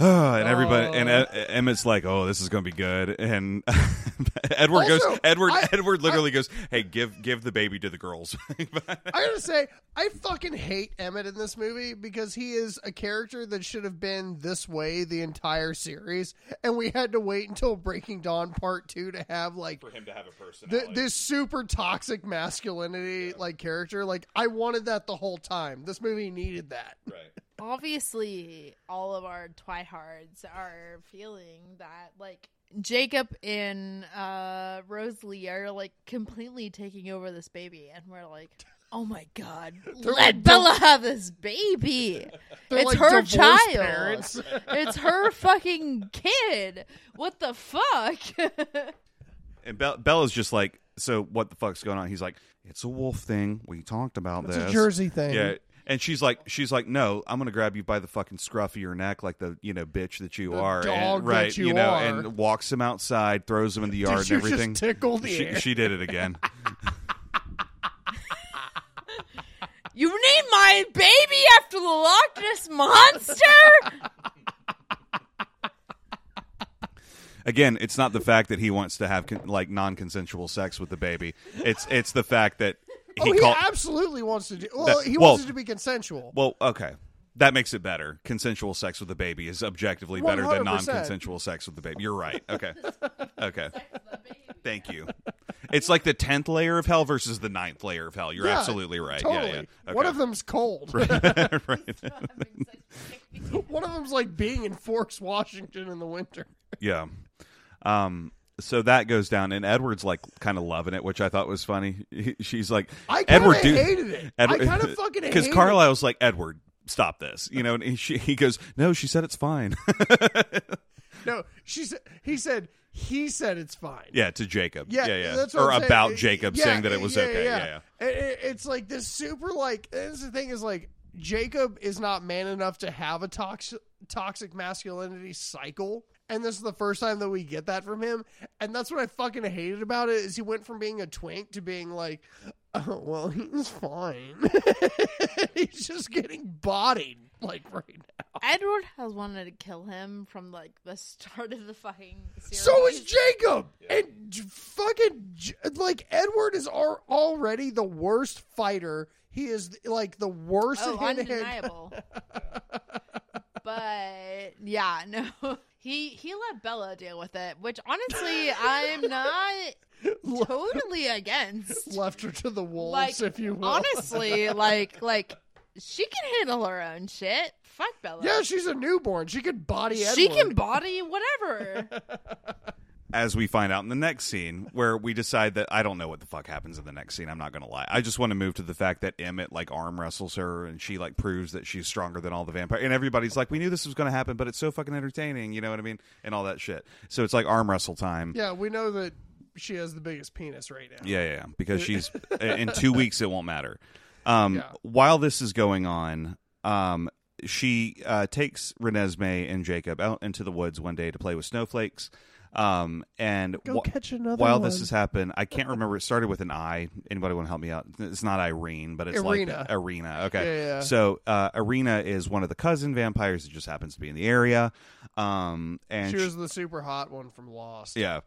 and everybody, and Oh. Ed, Emmett's like, "Oh, this is gonna be good," and Edward Also, goes, Edward, I- Edward literally goes, "Hey, give give the baby to the girls." I gotta say, I fucking hate Emmett in this movie because he is a character that should have been this way the entire series, and we had to wait until Breaking Dawn Part Two to have like for him to have a person. th- this super toxic masculinity like character. Like I wanted that the whole time. This movie needed that. right. Obviously, all of our twihards are feeling that, like, Jacob and uh, Rosalie are, like, completely taking over this baby. And we're like, oh my God, They're let like Bella have this baby. It's like her child. parents. it's her fucking kid. What the fuck? And Be- Bella's just like, "So what the fuck's going on?" He's like, "It's a wolf thing. We talked about It's this." a Jersey thing. Yeah. And she's like, she's like, no, I'm gonna grab you by the fucking scruff of your neck, like the you know bitch that you The are, dog and, that right? you know, are. and walks him outside, throws him in the yard Did you and everything. just tickle the she, air? she did it again. You named my baby after the Loch Ness monster? again, it's not the fact that he wants to have con- like non-consensual sex with the baby. It's it's the fact that he oh, he called. absolutely wants to do. Well, That- he well- wants it to be consensual. well, okay. That makes it better. Consensual sex with a baby is objectively better than 100%. non-consensual sex with the baby. You're right. Okay. Okay. Thank you. It's like the tenth layer of hell versus the ninth layer of hell. You're Yeah, absolutely right. Totally. Yeah, yeah. One Okay. of them's cold. right. One of them's like being in Forks, Washington in the winter. Yeah. Um. So that goes down, and Edward's like kind of loving it, which I thought was funny. He- she's like, I kind Edward, of hated it. I kind of fucking because Carlisle's like Edward, stop this, you know, and he, she, he goes, no, she said it's fine. No, she said. He said. He said it's fine. yeah, to Jacob. Yeah, yeah, yeah. That's what or I'm saying. about Jacob Yeah, saying that it was yeah, okay. Yeah, Yeah, yeah. It- it- it's like this super like. This the thing is like Jacob is not man enough to have a toxic toxic masculinity cycle, and this is the first time that we get that from him. And that's what I fucking hated about it is he went from being a twink to being like, oh well, he's fine. he's just getting bodied like right now. Edward has wanted to kill him from like the start of the fucking series. So is Jacob, and J- fucking J- like Edward is al- already the worst fighter. He is like the worst. oh, at hand-to-hand- undeniable. but yeah, no, he he let Bella deal with it, which honestly I'm not totally against. Left her to the wolves, Like if you will. honestly, like like she can handle her own shit. Fuck Bella. yeah, she's a newborn. She can body Edward. she can body whatever. As we find out in the next scene, where we decide that I don't know what the fuck happens in the next scene. I'm not going to lie. I just want to move to the fact that Emmett like arm wrestles her, and she like proves that she's stronger than all the vampires. And everybody's like, "We knew this was going to happen, but it's so fucking entertaining." You know what I mean? And all that shit. So it's like arm wrestle time. Yeah, we know that she has the biggest penis right now. Yeah, yeah, yeah. Because she's in two weeks, it won't matter. Um, Yeah. While this is going on, um, she uh, takes Renesmee and Jacob out into the woods one day to play with snowflakes. Um, and Go wh- catch another while one. this has happened, I can't remember. It started with an I. Anybody want to help me out? It's not Irene, but it's Irina. like Arena. Okay. Yeah, yeah. So uh, Arena is one of the cousin vampires that just happens to be in the area. Um, and She was the super hot one from Lost. yeah.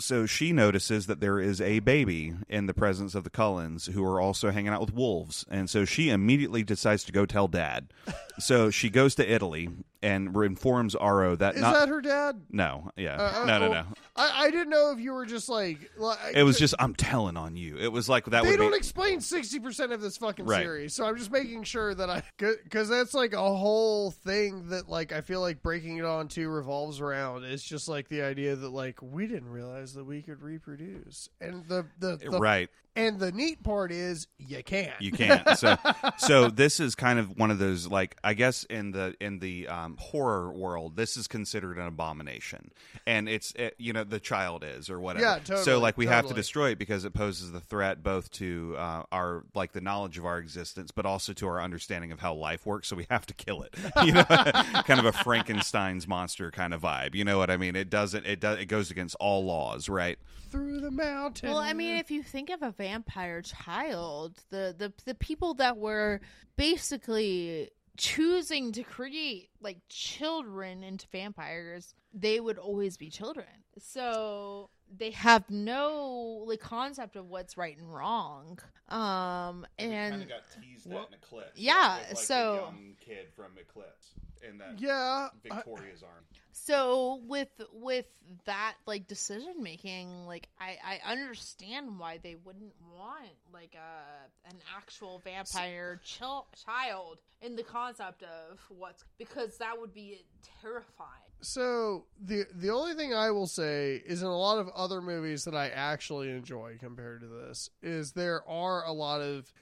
So she notices that there is a baby in the presence of the Cullens who are also hanging out with wolves. And so she immediately decides to go tell dad. so she goes to Italy and informs Aro that Is not. that her dad? no, yeah. Uh, uh, no, no, oh, no. I, I didn't know if you were just like. like It was just, I'm telling on you. It was like that they don't be. explain 60% of this fucking Right. series so i'm just making sure that i because that's like a whole thing that like i feel like Breaking Dawn Two revolves around it's just like the idea that like we didn't realize that we could reproduce and the the, the right. and the neat part is you can't. You can't. So, so this is kind of one of those like I guess in the in the um, horror world, this is considered an abomination, and it's it, you know the child is or whatever. Yeah, totally, So like we have to destroy it because it poses the threat both to uh, our like the knowledge of our existence, but also to our understanding of how life works. So we have to kill it. You know, kind of a Frankenstein's monster kind of vibe. You know what I mean? It doesn't. It does. It goes against all laws, right? through the mountain Well, I mean, if you think of a vampire child, the the the people that were basically choosing to create like children into vampires, they would always be children. So they have no like concept of what's right and wrong. Um and got teased Well, Eclipse. yeah, like, the so- young kid from Eclipse in that yeah I- arm. so with with that like decision making like i i understand why they wouldn't want like a an actual vampire chil- child in the concept of what's because that would be terrifying So the the only thing I will say is in a lot of other movies that I actually enjoy compared to this is there are a lot of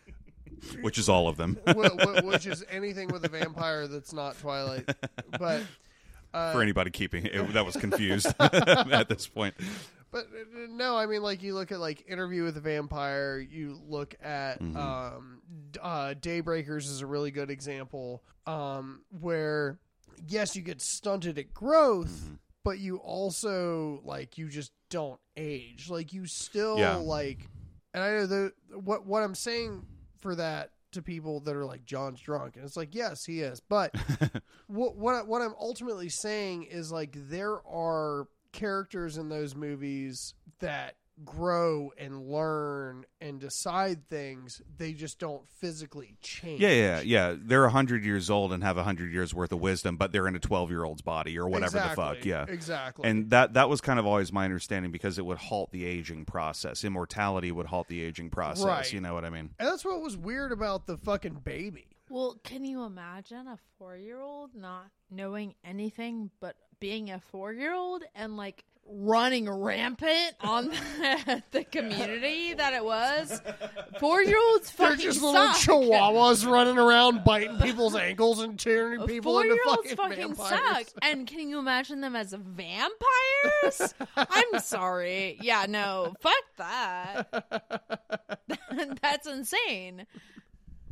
Which is all of them. wh- wh- which is anything with a vampire that's not Twilight, but uh, For anybody keeping it, that was confused at this point. But uh, no, I mean, like you look at like Interview with a Vampire. You look at Mhm. um, uh, Daybreakers is a really good example. Um, where yes, you get stunted at growth, Mhm. but you also like you just don't age. Like you still Yeah. like, and I know the what what I'm saying for that to people that are like John's drunk, and it's like yes, he is, but what what I- what I'm ultimately saying is like there are characters in those movies that grow and learn and decide things they just don't physically change Yeah, yeah, yeah. They're a hundred years old and have a hundred years worth of wisdom, but they're in a twelve year old's body or whatever the fuck. Yeah. exactly And that that was kind of always my understanding because it would halt the aging process. Immortality would halt the aging process. Right. You know what I mean? and that's what was weird about the fucking baby Well, can you imagine a four year old not knowing anything but being a four year old and like running rampant on the, the community that it was? Four year olds fucking they're just little suck. chihuahuas running around biting people's ankles and turning people Four into year olds fucking, fucking vampires. suck. And can you imagine them as vampires? I'm sorry. Yeah, no, fuck that. That's insane.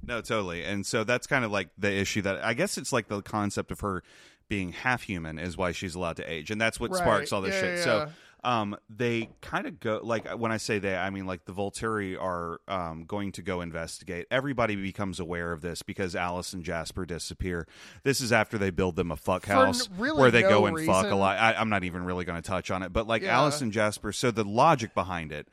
No, totally. And so that's kind of like the issue that I guess it's like the concept of her being half human is why she's allowed to age. And that's what Right. sparks all this Yeah, shit. yeah, So um they kind of go like when I say they I mean like the Volturi are um going to go investigate. Everybody becomes aware of this because Alice and Jasper disappear. This is after they build them a fuck house really where they no go and fuck a lot. I, I'm not even really going to touch on it, but like Yeah. Alice and Jasper. So the logic behind it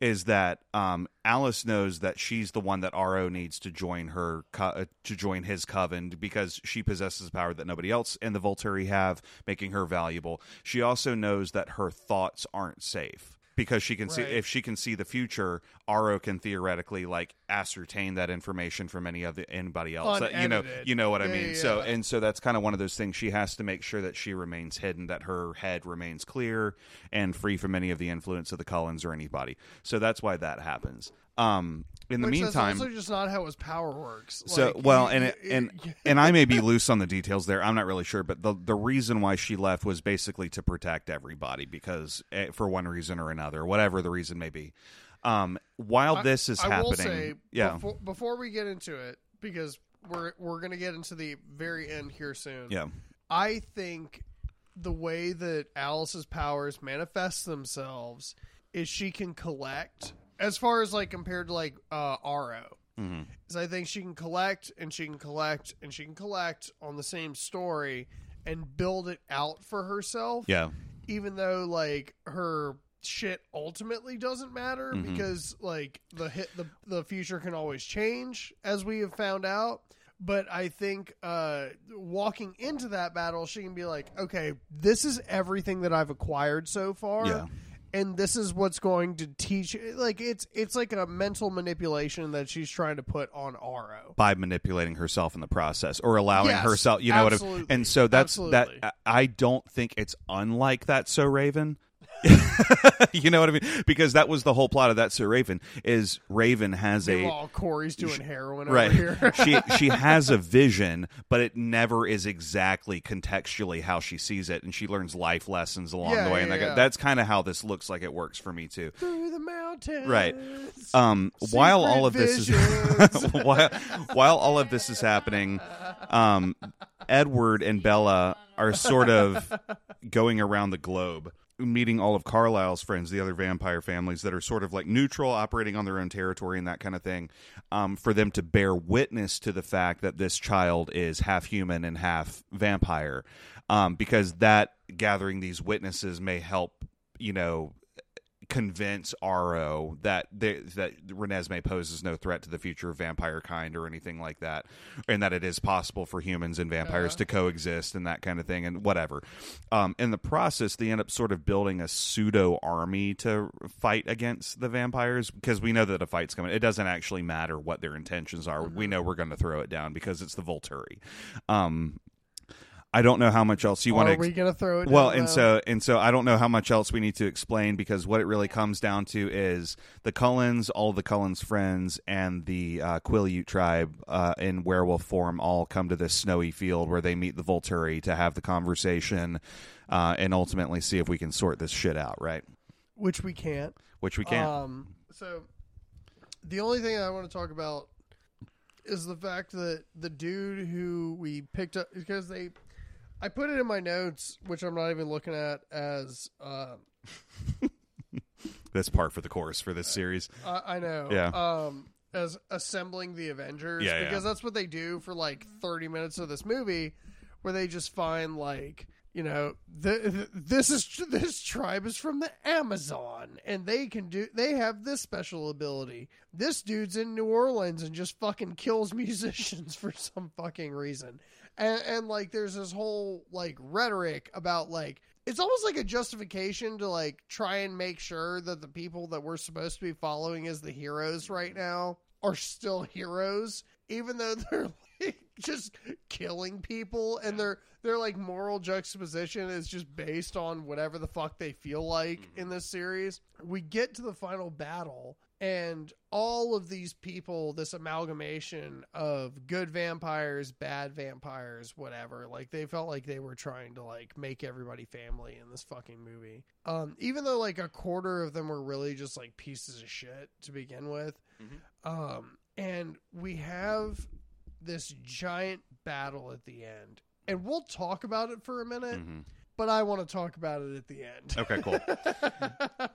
is that um, Alice knows that she's the one that Aro needs to join her co- uh, to join his coven because she possesses power that nobody else in the Volturi have, making her valuable. She also knows that her thoughts aren't safe because she can see Right. if she can see the future. Aro can theoretically like ascertain that information from any of the, anybody else. That- you know, you know what I mean. yeah, So yeah. and so that's kind of one of those things she has to make sure that she remains hidden that her head remains clear and free from any of the influence of the cullens or anybody so that's why that happens um in the Which meantime that's also just not how his power works. so Like, well you- and it, and and I may be loose on the details there I'm not really sure but the the reason why she left was basically to protect everybody because eh, for one reason or another whatever the reason may be um while this is I happening will say, yeah Before, before we get into it, because we're we're gonna get into the very end here soon. yeah I think the way that Alice's powers manifest themselves is she can collect, as far as like compared to like uh, Aro. hmm Is I think she can collect and she can collect and she can collect on the same story and build it out for herself. yeah even though like her shit ultimately doesn't matter Mhm. because like the hit the the future can always change as we have found out but i think uh walking into that battle she can be like okay this is everything that i've acquired so far Yeah. And this is what's going to teach like it's it's like a mental manipulation that she's trying to put on Aro. by manipulating herself in the process or allowing Yes, herself you know what I absolutely. and so that's Absolutely. that I don't think it's unlike that so Raven you know what I mean because that was the whole plot of that Sir Raven is Raven has a Corey's doing heroin right over here. she she has a vision but it never is exactly contextually how she sees it and she learns life lessons along Yeah, the way yeah, and yeah. that's kind of how this looks like it works for me too Through the mountains. Right. um, while all of this is while, while all of this is happening, um, Edward and Bella are sort of going around the globe, meeting all of Carlisle's friends, the other vampire families that are sort of like neutral, operating on their own territory and that kind of thing, um, for them to bear witness to the fact that this child is half human and half vampire, um, because that gathering these witnesses may help, you know, convince Aro that they, that Renesmee poses no threat to the future of vampire kind or anything like that, and that it is possible for humans and vampires Yeah. to coexist and that kind of thing, and whatever. Um, in the process, they end up sort of building a pseudo army to fight against the vampires because we know that a fight's coming. It doesn't actually matter what their intentions are. We know we're going to throw it down because it's the Volturi. Um, I don't know how much else you want to. Are to we gonna throw it? well down and so and so i don't know how much else we need to explain because what it really comes down to is the cullens all the cullens friends and the uh, quileute tribe uh, in werewolf form all come to this snowy field where they meet the volturi to have the conversation uh, and ultimately see if we can sort this shit out right which we can't. which we can't. Um, so the only thing I want to talk about is the fact that the dude who we picked up because they, I put it in my notes, which I'm not even looking at as. Uh, That's part for the course for this series. I, I know. Yeah. Um, as assembling the Avengers Yeah, yeah. because that's what they do for like 30 minutes of this movie, where they just find like you know the, the, this is this tribe is from the Amazon and they can do they have this special ability. This dude's in New Orleans and just fucking kills musicians for some fucking reason. And, and like there's this whole like rhetoric about like it's almost like a justification to like try and make sure that the people that we're supposed to be following as the heroes right now are still heroes even though they're just killing people and their their like moral juxtaposition is just based on whatever the fuck they feel like in this series. We get to the final battle and all of these people this amalgamation of good vampires bad vampires whatever like they felt like they were trying to like make everybody family in this fucking movie. Um even though like a quarter of them were really just like pieces of shit to begin with. Um and we have this giant battle at the end. And we'll talk about it for a minute hmm but i want to talk about it at the end. Okay, cool.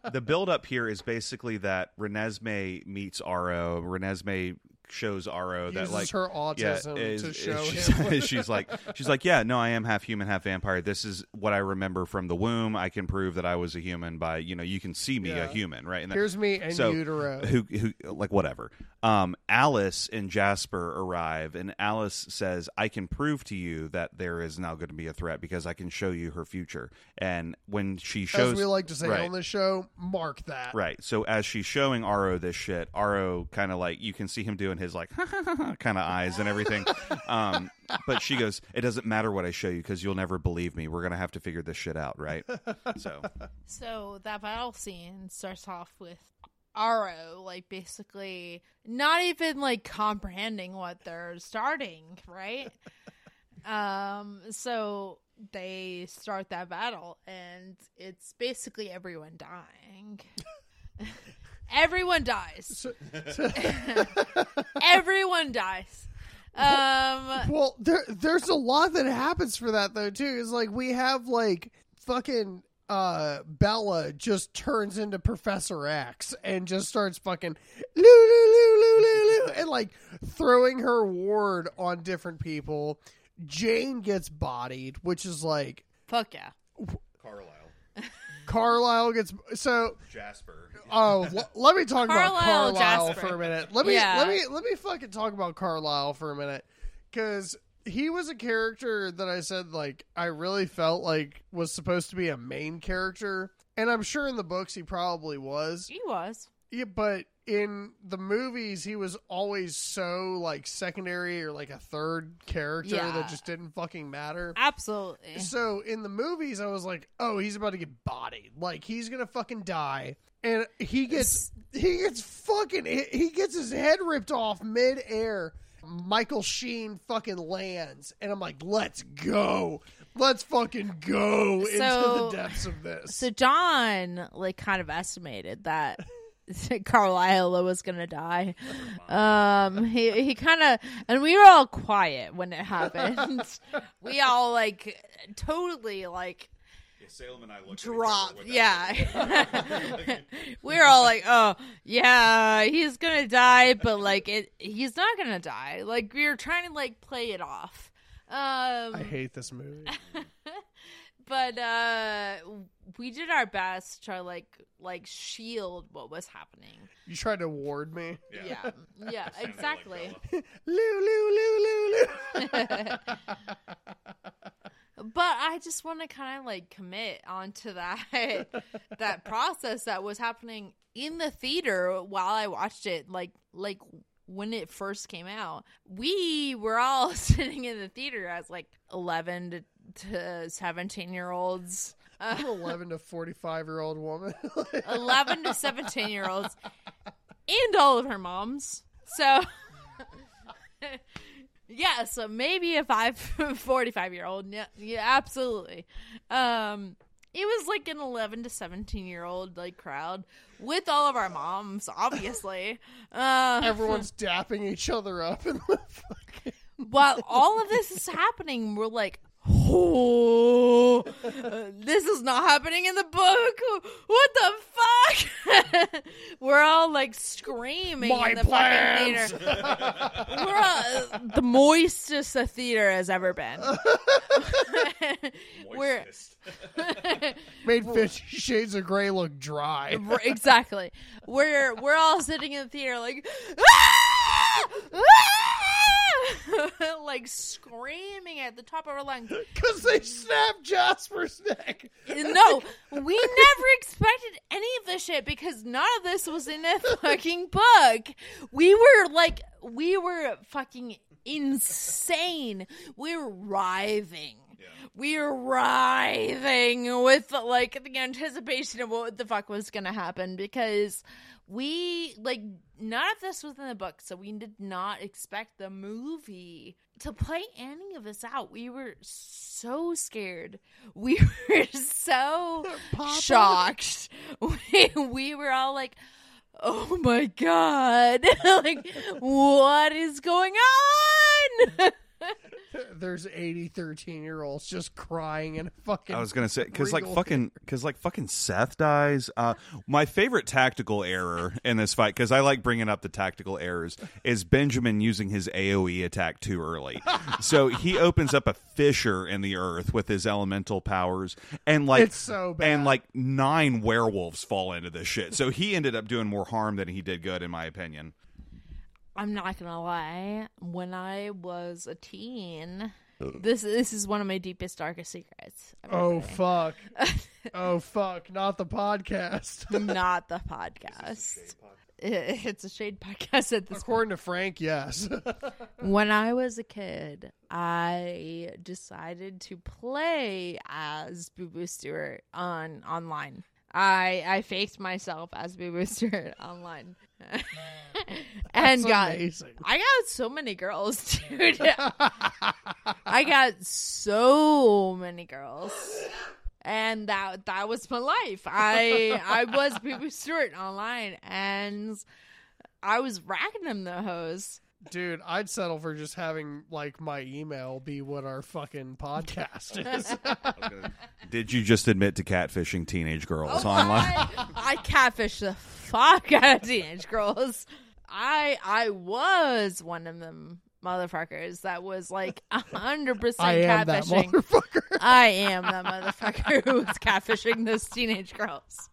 the build up here is basically that Renesmee meets Aro. Renesmee shows Aro that like her autism is- to is- show she's, him. she's like she's like yeah no I am half human half vampire. This is what I remember from the womb. I can prove that I was a human by you know you can see me a human right? And that, here's me and so utero. who who like whatever um Alice and Jasper arrive and Alice says I can prove to you that there is now going to be a threat because I can show you her future and when she shows as we like to say right. on this show mark that Right. So as she's showing Aro this shit, Aro kind of like you can see him doing his like kind of eyes and everything. um, but she goes, "It doesn't matter what I show you because you'll never believe me. We're gonna have to figure this shit out, right?" So So that battle scene starts off with Aro, like basically not even like comprehending what they're starting, right? um, so they start that battle, and it's basically everyone dying. everyone dies. Everyone dies. Um, well there there's a lot that happens for that though too is like we have like fucking uh Bella just turns into Professor X and just starts fucking loo loo loo loo loo loo and like throwing her ward on different people. Jane gets bodied, which is like fuck yeah. Carlisle, Carlisle gets so Jasper, Oh, l- let me talk about Carlisle Carlisle Jasper. for a minute. Let me Yeah. let me let me fucking talk about Carlisle for a minute because he was a character that I said like I really felt like was supposed to be a main character, and I'm sure in the books he probably was. He was. Yeah, but in the movies he was always so like secondary or like a third character Yeah. that just didn't fucking matter. Absolutely. So in the movies, I was like, "Oh, he's about to get bodied. Like he's gonna fucking die." And he gets he gets fucking he he gets his head ripped off mid air. Michael Sheen fucking lands, and I'm like, "Let's go, let's fucking go into So- the depths of this." So John like kind of estimated that Carlisle was gonna die. Um, he he kind of and we were all quiet when it happened. we all like totally like Salem and I looked dropped. Yeah, we were all like, "Oh, yeah, he's gonna die," but like it, he's not gonna die. Like we were trying to like play it off. Um, I hate this movie. but uh we did our best to like like shield what was happening You tried to ward me. yeah yeah, exactly Loo loo loo loo loo. But i just want to kind of like commit onto that that process that was happening in the theater while i watched it like like when it first came out we were all sitting in the theater as like 11 to, to 17 year olds uh, I'm 11 to 45 year old woman. 11 to 17 year olds and all of her moms. So, yeah, so maybe a 5 45 year old. Yeah, yeah, absolutely. Um, it was like an 11 to 17 year old like crowd with all of our moms obviously uh Everyone's dapping each other up and while all of this is happening we're like oh uh, this is not happening in the book what the fuck we're all like screaming My in the plans! fucking theater we're all, the moistest the theater has ever been we're made Fifty Shades of Grey look dry. Exactly. We're we're all sitting in the theater like "Ah! Ah!" like screaming at the top of our lungs. Because they snapped Jasper's neck. No, we never expected any of this shit because none of this was in the fucking book. We were like we were fucking insane. We were writhing. We were writhing with like the anticipation of what the fuck was gonna happen because we like none of this was in the book, so we did not expect the movie to play any of this out. We were so scared. We were so Papa? shocked. We, we were all like, "Oh my god! like, what is going on?" There's 80 13 year olds just crying in a fucking. I was gonna say because like fucking because like fucking Seth dies. Uh, my favorite tactical error in this fight because I like bringing up the tactical errors is Benjamin using his AOE attack too early. so he opens up a fissure in the earth with his elemental powers, and like It's so bad. and like nine werewolves fall into this shit. So he ended up doing more harm than he did good, in my opinion. I'm not gonna lie. When I was a teen, this this is one of my deepest, darkest secrets. Oh, everybody. fuck. oh, fuck. Not the podcast. not the podcast. It- It's a shade podcast at this According to Frank, yes. when I was a kid, I decided to play as Boo Boo Stewart on online. I I faked myself as Boo Boo Stewart online, and got amazing. I got so many girls, dude. I got so many girls. And that that was my life. I I was Boo Boo Stewart online and I was racking them the hose. Dude, I'd settle for just having like my email be what our fucking podcast is. Did you just admit to catfishing teenage girls Oh, online? I, I catfish the fuck out of teenage girls. I I was one of them motherfuckers that was like a hundred I percent am that catfishing. motherfucker. I am that motherfucker who was catfishing those teenage girls.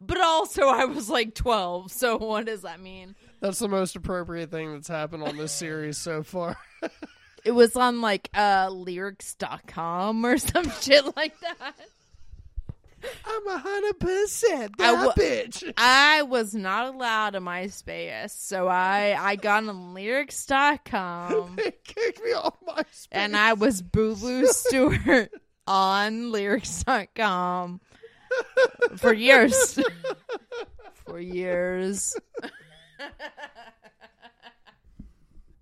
But also, I was like 12, so what does that mean? That's the most appropriate thing that's happened on this series so far. It was on like uh, lyrics.com or some shit like that. I'm a hundred percent I that wa- bitch. I was not allowed a MySpace, so I, I got on lyrics.com They kicked me off my space. and I was Boo Boo Stewart on lyrics.com for years. for years.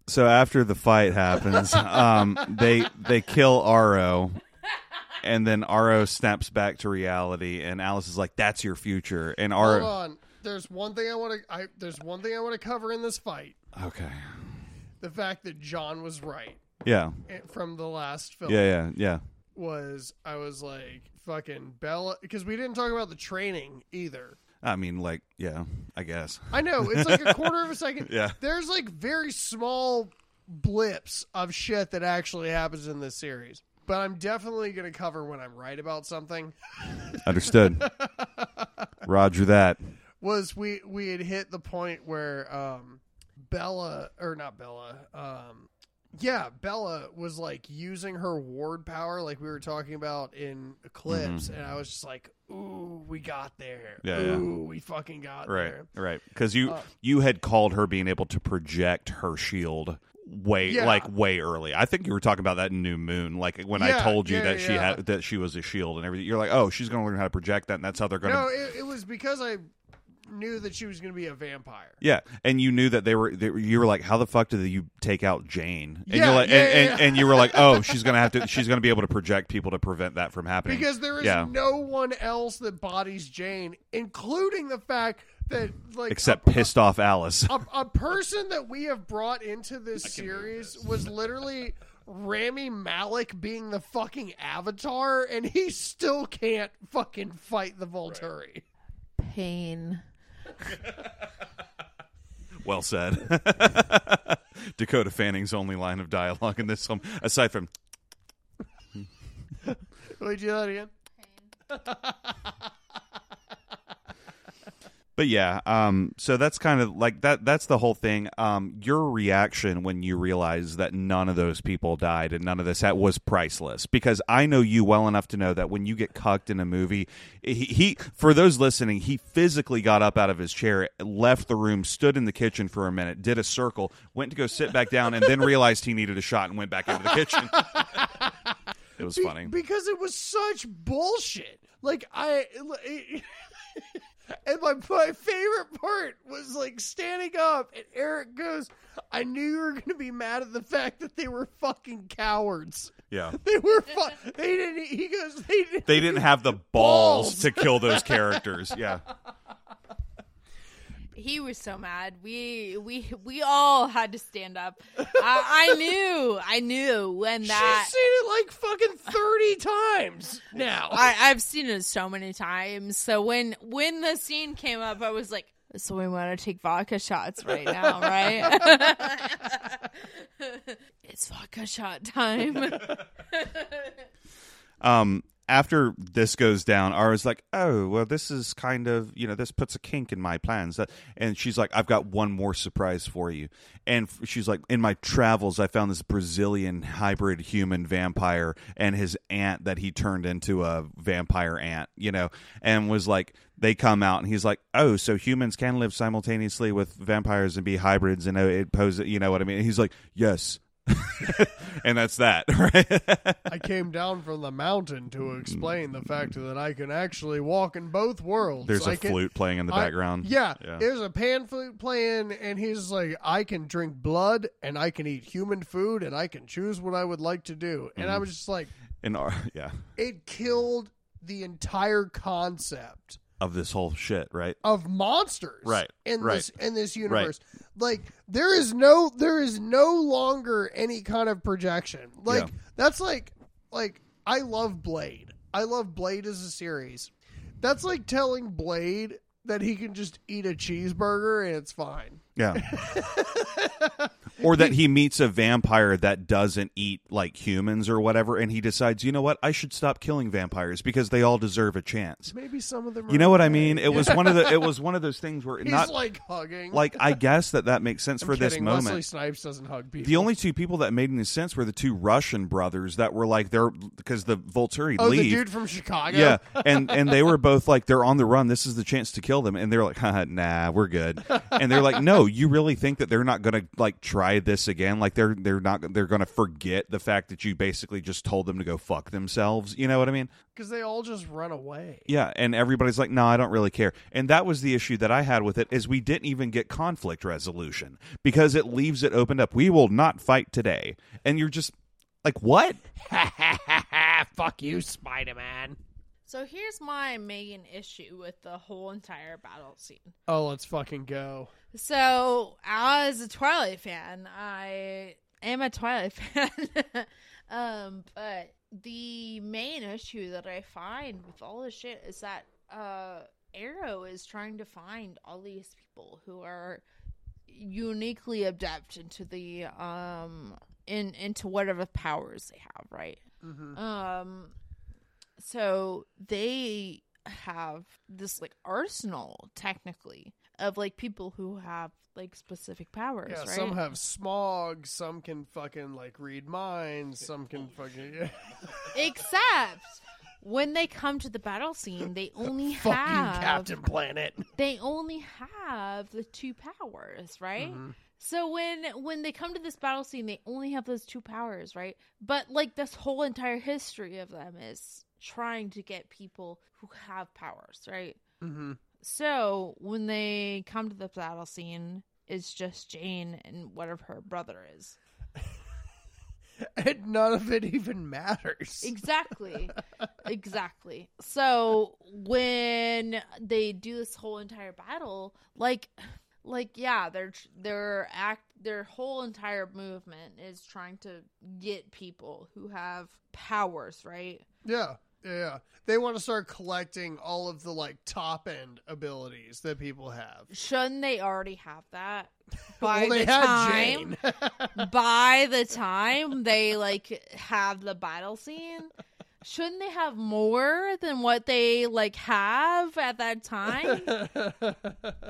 So after the fight happens, um, they they kill Aro, and then Aro snaps back to reality, and Alice is like, "That's your future." And Hold Aro, on. There's one thing I want to. I there's one thing I want to cover in this fight. okay, The fact that John was right yeah, from the last film yeah, yeah, yeah. was I was like fucking Bella because we didn't talk about the training either. I mean, like, yeah, I guess. I know it's like a quarter of a second. Yeah. There's like very small blips of shit that actually happens in this series. But I'm definitely going to cover when I'm right about something. Understood. Roger that. Was we we had hit the point where um Bella or not Bella, um yeah, Bella was like using her ward power like we were talking about in Eclipse and I was just like, "Ooh, we got there. Mm-hmm. Yeah, yeah. Ooh, we fucking got Right, there." right. Because you Uh, you had called her being able to project her shield way Yeah. like way early. I think you were talking about that in New Moon, like when I told you yeah, that she had that she was a shield and everything. You're like, oh, she's going to learn how to project that, and that's how they're going to. No, it, it was because I knew that she was going to be a vampire. Yeah, and you knew that they were. They, you were like, "How the fuck did you take out Jane?" And Yeah, you're like, yeah, and, yeah, and, and you were like, "Oh, she's gonna have to. She's gonna be able to project people to prevent that from happening." Because there is Yeah. no one else that bodies Jane, including the fact that like except a, pissed off Alice. a, a person that we have brought into this series was literally Rami Malek being the fucking avatar, and he still can't fucking fight the Volturi. Pain. Well said. Dakota Fanning's only line of dialogue in this film, aside from Would you do that again? But yeah, um, so that's kind of like that. That's the whole thing. Um, your reaction when you realize that none of those people died and none of this that was priceless. Because I know you well enough to know that when you get cucked in a movie, he, he for those listening, he physically got up out of his chair, left the room, stood in the kitchen for a minute, did a circle, went to go sit back down, and then realized he needed a shot and went back into the kitchen. it was Be- funny. because it was such bullshit. Like I, and my my favorite part was like standing up, and Eric goes, "I knew you were going to be mad at the fact that they were fucking cowards. yeah. They were fu- They didn't." He goes, "They didn't." They didn't have the balls, Balls. to kill those characters. Yeah. He was so mad. We we we all had to stand up. I, I knew. I knew when that. She's seen it like fucking thirty times now. I, I've seen it so many times. So when when the scene came up, I was like, "So we want to take vodka shots right now, right? it's vodka shot time." um after this goes down I was like oh well this is kind of you know this puts a kink in my plans. And she's like i've got one more surprise for you. And she's like in my travels i found this brazilian hybrid human vampire and his aunt that he turned into a vampire ant you know and was like they come out and he's like oh so humans can live simultaneously with vampires and be hybrids and uh, it poses you know what i mean? And he's like yes and that's that right I came down from the mountain to explain the fact that I can actually walk in both worlds. There's a a flute playing in the I- background. Yeah, Yeah. there's a pan flute playing, and he's like, I can drink blood, and I can eat human food, and I can choose what I would like to do. And Mm-hmm. I was just like, In our, yeah, it killed the entire concept of this whole shit, right? of monsters Right, in right, this in this universe. Like there is no there is no longer any kind of projection. Like Yeah. that's like like I love Blade. I love Blade as a series. That's like telling Blade that he can just eat a cheeseburger and it's fine. Yeah. or that he meets a vampire that doesn't eat like humans or whatever, and he decides, you know what, I should stop killing vampires because they all deserve a chance. Maybe some of them. You know what I mean? It was one of the. It was one of those things where He's not like hugging. like I guess that that makes sense I'm for this moment. Wesley Snipes doesn't hug people. The only two people that made any sense were the two Russian brothers that were like they're because the Volturi oh, leave. the dude from Chicago. Yeah, and and they were both like they're on the run. This is the chance to kill them, and they're like, Haha, "Nah, we're good." And they're like, "No, you really think that they're not going to like try this again? Like they're they're not they're going to forget the fact that you basically just told them to go fuck themselves? You know what I mean?" because they all just run away. Yeah, and everybody's like, "No, I don't really care." And that was the issue that I had with it is we didn't even get conflict resolution because it leaves it opened up. We will not fight today, and you're just like, "What?" Fuck you, Spider Man. So here's my main issue with the whole entire battle scene. Oh, let's fucking go. So, as a Twilight fan, I am a Twilight fan. um, but the main issue that I find with all this shit is that uh Aro is trying to find all these people who are uniquely adept into the um in into whatever powers they have, right? Mm-hmm. Um, so they have this like arsenal technically of like people who have like specific powers, Yeah, right? some have smog, some can fucking like read minds, some can fucking yeah. Except when they come to the battle scene, they only fuck have you, Captain Planet. they only have the two powers, right? Mhm. So when when they come to this battle scene, they only have those two powers, right? But like this whole entire history of them is trying to get people who have powers, right? Mm-hmm. So when they come to the battle scene, it's just Jane and whatever her brother is. and none of it even matters. Exactly. exactly. So when they do this whole entire battle, like like yeah, their their act their whole entire movement is trying to get people who have powers, right? Yeah, yeah. They want to start collecting all of the like top end abilities that people have. Shouldn't they already have that? By well, they the had time Jane. by the time they like have the battle scene, shouldn't they have more than what they like have at that time?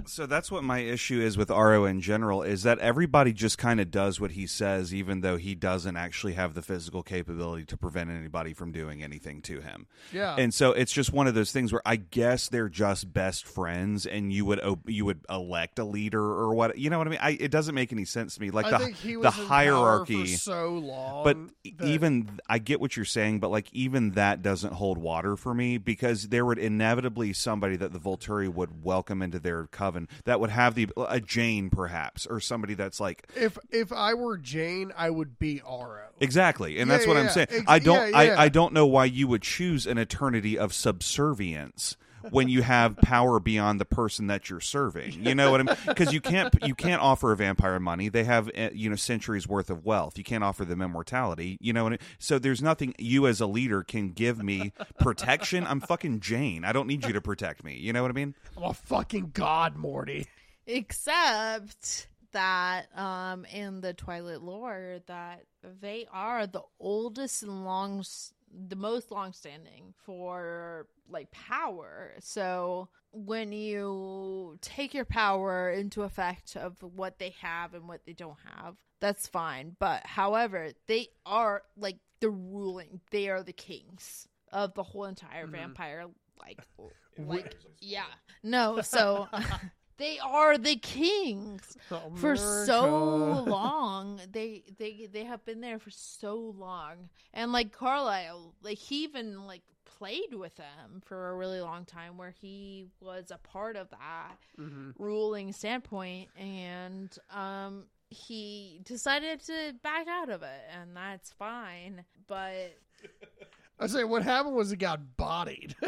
So that's what my issue is with Aro in general is that everybody just kind of does what he says, even though he doesn't actually have the physical capability to prevent anybody from doing anything to him. yeah. And so it's just one of those things where I guess they're just best friends, and you would o- you would elect a leader or what you know what I mean. I, it doesn't make any sense to me. Like I the think he the was in power hierarchy. for so long. but that- even I get what you're saying, but like even that doesn't hold water for me because there would inevitably somebody that the Volturi would welcome into their coven that would have the a Jane perhaps or somebody that's like if if I were Jane, I would be Aro. exactly, and Yeah, that's what yeah, I'm saying. Ex- I don't. I, I don't know why you would choose an eternity of subservience. When you have power beyond the person that you're serving, you know what I mean? Because you can't you can't offer a vampire money. They have uh, you know centuries worth of wealth. You can't offer them immortality. You know what I? So there's nothing you as a leader can give me protection. I'm fucking Jane. I don't need you to protect me. You know what I mean? I'm a fucking god, Morty. Except that um in the Twilight lore that they are the oldest and long the most long standing for like power. So when you take your power into effect of what they have and what they don't have, that's fine. But however, they are like the ruling. They are the kings of the whole entire mm-hmm. vampire like like yeah. No, so they are the kings for so long. They they they have been there for so long, and like Carlisle, like he even like played with them for a really long time, where he was a part of that Mhm. ruling standpoint, and um he decided to back out of it, and that's fine. But I say what happened was he got bodied.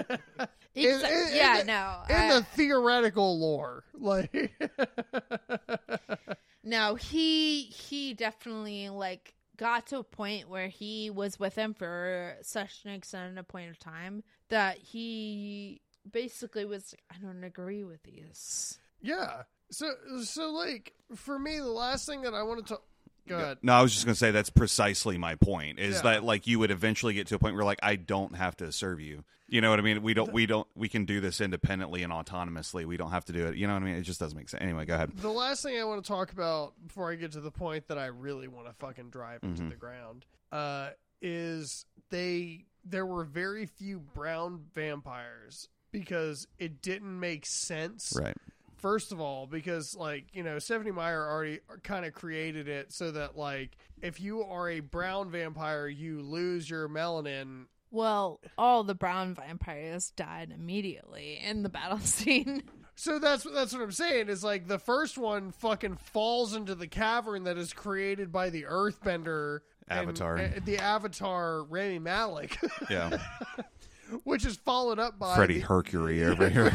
In- in- in yeah, the- no, in I- the theoretical lore, like No, he he definitely like got to a point where he was with him for such an extended point of time that he basically was I don't agree with these. yeah. So so like for me, the last thing that I wanted to go ahead. No, I was just going to say that's precisely my point. Is Yeah. that like you would eventually get to a point where like I don't have to serve you. You know what I mean? We don't. We don't. We can do this independently and autonomously. We don't have to do it. You know what I mean? It just doesn't make sense. Anyway, go ahead. The last thing I want to talk about before I get to the point that I really want to fucking drive into Mhm. the ground uh, is they there were very few brown vampires because it didn't make sense. Right. First of all, because like you know, Stephenie Meyer already kind of created it so that like if you are a brown vampire, you lose your melanin. Well, all the brown vampires died immediately in the battle scene. So that's that's what I'm saying is like the first one fucking falls into the cavern that is created by the Earthbender and- Avatar. and the Avatar Rami Malek, Yeah. Which is followed up by Freddie the- Hercury over here.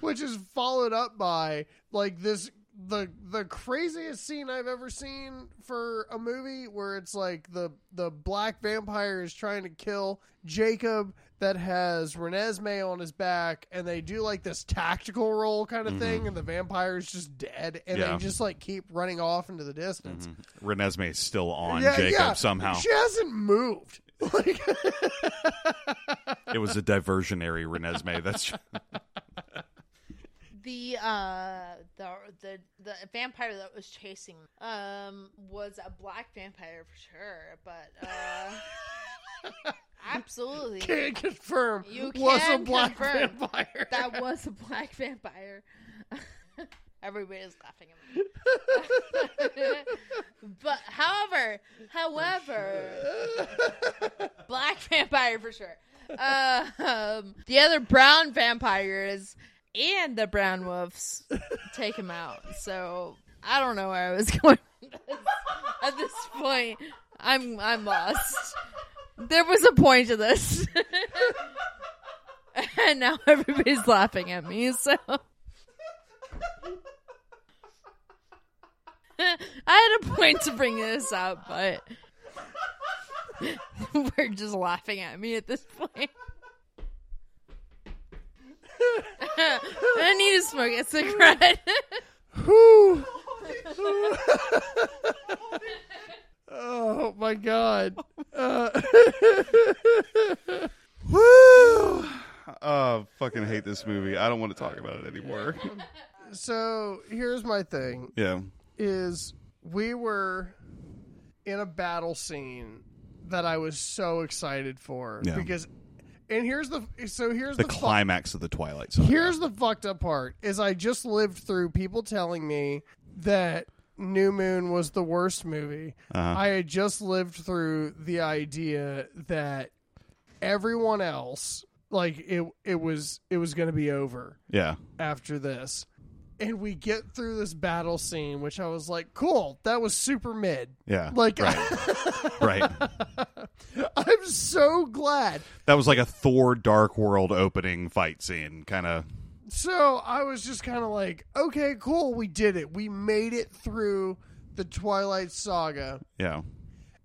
which is followed up by like this the the craziest scene I've ever seen for a movie where it's like the the black vampire is trying to kill Jacob that has Renesmee on his back and they do like this tactical roll kind of thing mm-hmm. and the vampire is just dead and Yeah. they just like keep running off into the distance. Mm-hmm. Renesmee is still on Yeah, Jacob yeah. somehow. She hasn't moved. Like It was a diversionary Renesmee. That's the uh the the the vampire that was chasing um was a black vampire for sure, but uh absolutely can't confirm You was a black vampire. that was a black vampire. Everybody's laughing at me. but however, however, black vampire for sure. um, the other brown vampires and the brown wolves take him out. So I don't know where I was going at this point. I'm I'm lost. There was a point to this, and now everybody's laughing at me. So. I had a point to bring this up, but we're just laughing at me at this point. I need to smoke a cigarette. Whew. oh my god. Uh, Woo! Oh, fucking hate this movie. I don't want to talk about it anymore. so here's my thing yeah. Is we were in a battle scene that I was so excited for Yeah. because and here's the so here's The the, fu- climax of the Twilight Saga. Here's the fucked up part is I just lived through people telling me that New Moon was the worst movie. Uh-huh. I had just lived through the idea that everyone else like it it was it was going to be over yeah. after this. And we get through this battle scene which I was like, "Cool, that was super mid." Yeah. Like right. right. I'm so glad That was like a Thor Dark World opening fight scene, kind of. So I was just kind of like, okay, cool, we did it. We made it through the Twilight Saga, Yeah.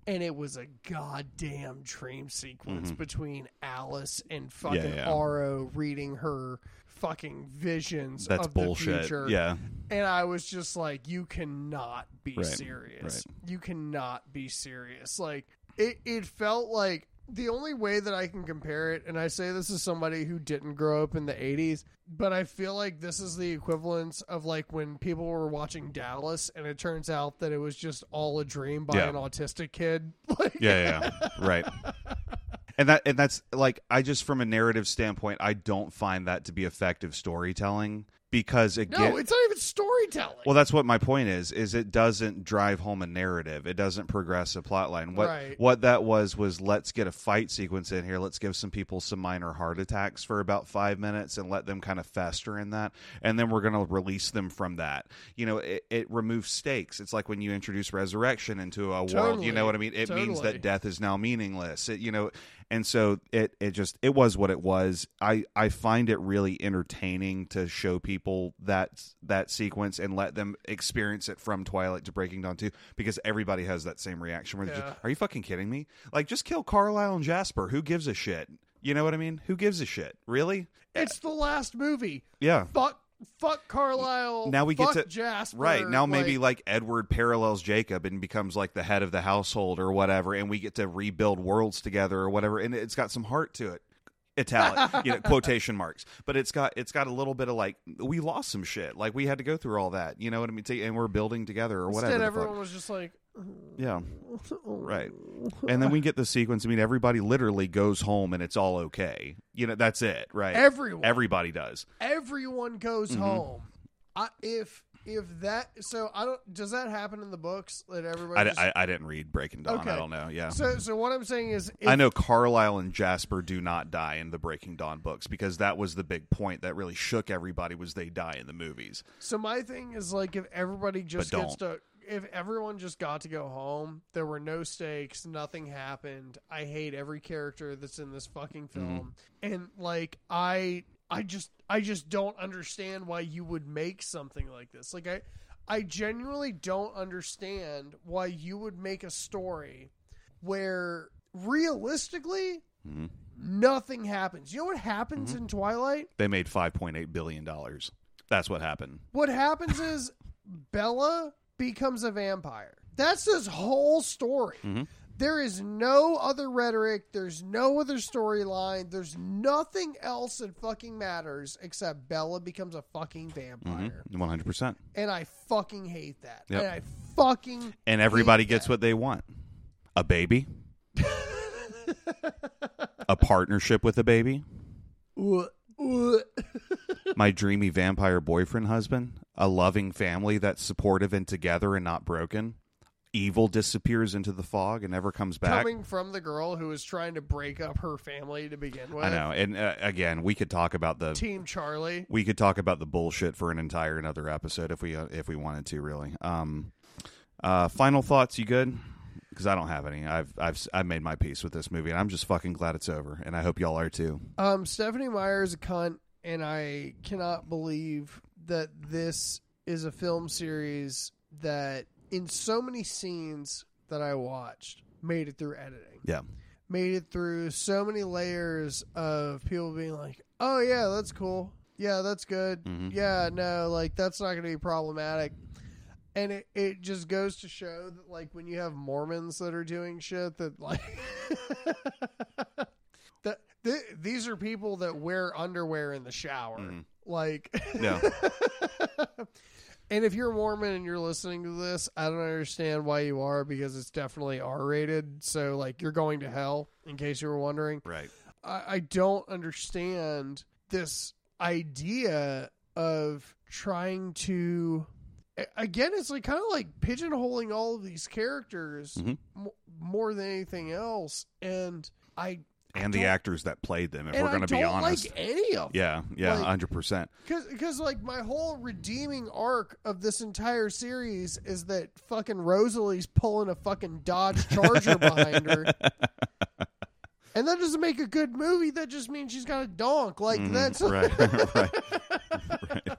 and it was a goddamn dream sequence between Alice and fucking Mm-hmm. Yeah, yeah. Aro reading her fucking visions That's of bullshit. the future. Yeah. And I was just like, you cannot be Right, serious. You cannot be serious. Like it it felt like the only way that I can compare it, and I say this is somebody who didn't grow up in the '80s, but I feel like this is the equivalence of like when people were watching Dallas, and it turns out that it was just all a dream by Yeah. an autistic kid. Like, Yeah, yeah, yeah. right. And that and that's like I just from a narrative standpoint, I don't find that to be effective storytelling because again no, it's not even storytelling. Well, that's what my point is. Is it doesn't drive home a narrative. It doesn't progress a plot line. What Right. what that was was let's get a fight sequence in here. Let's give some people some minor heart attacks for about five minutes and let them kind of fester in that, and then we're going to release them from that. You know, it, it removes stakes. It's like when you introduce resurrection into a world. You know what I mean? It means that death is now meaningless. It, you know. And so it, it just it was what it was. I, I find it really entertaining to show people that that sequence and let them experience it from Twilight to Breaking Dawn 2 because everybody has that same reaction where they're Yeah. just, are you fucking kidding me? Like just kill Carlisle and Jasper. Who gives a shit? You know what I mean? Who gives a shit? Really? it's the last movie. Yeah. Fuck, fuck Carlisle. Now we fuck get to Jasper. right now maybe like like Edward parallels Jacob and becomes like the head of the household or whatever, and we get to rebuild worlds together or whatever, and it's got some heart to it. Italic, you know, quotation marks, but it's got it's got a little bit of like we lost some shit, like we had to go through all that, you know what I mean? And we're building together or whatever. Instead, the fuck. everyone was just like, Yeah, right. And then we get the sequence. I mean, everybody literally goes home and it's all okay. You know, that's it, right? everyone, Everybody does. everyone goes Mm-hmm. home. I, if if that so I don't does that happen in the books that everybody? I, just- I, I didn't read Breaking Dawn. Okay. I don't know. Yeah. so so what I'm saying is, if, I know Carlisle and Jasper do not die in the Breaking Dawn books because that was the big point that really shook everybody was they die in the movies. So my thing is like if everybody just gets to if everyone just got to go home, there were no stakes, nothing happened. I hate every character that's in this fucking Mm-hmm. film. And like I I just I just don't understand why you would make something like this. Like I I genuinely don't understand why you would make a story where realistically Mhm. nothing happens. You know what happens Mm-hmm. in Twilight? They made five point eight billion dollars. That's what happened. What happens is Bella becomes a vampire. That's this whole story. Mhm. There is no other rhetoric. There's no other storyline. There's nothing else that fucking matters except Bella becomes a fucking vampire. One hundred percent. And I fucking hate that. Yep. And I fucking And everybody gets that. what they want: a baby, a partnership with a baby. my dreamy vampire boyfriend husband, a loving family that's supportive and together and not broken. evil disappears into the fog and never comes back. Coming from the girl who was trying to break up her family to begin with. I know, and uh, again, we could talk about the Team Charlie. we could talk about the bullshit for an entire another episode if we uh, if we wanted to. Really. Um, uh, final thoughts. You good? Because I don't have any. I've I've I've made my peace with this movie, and I'm just fucking glad it's over, and I hope y'all are too. Um, Stephenie Meyer is a cunt, and I cannot believe that this is a film series that, in so many scenes that I watched, made it through editing. Yeah. Made it through so many layers of people being like, "Oh yeah, that's cool. Yeah, that's good. Mhm. Yeah, no, like that's not going to be problematic." And it, it just goes to show that like when you have Mormons that are doing shit that like that th- these are people that wear underwear in the shower. Mhm. Like Yeah. And if you're Mormon and you're listening to this, I don't understand why you are because it's definitely R rated. So like you're going to hell, in case you were wondering. right. I, I don't understand this idea of trying to again it's like kind of like pigeonholing all of these characters Mhm. m- more than anything else and i And the actors that played them, if and we're going to be honest. like any of them yeah. Yeah. Hundred percent. because like my whole redeeming arc of this entire series is that fucking rosalie's pulling a fucking dodge charger behind her and that doesn't make a good movie that just means she's got a donk like that's Mm-hmm. right. right. right.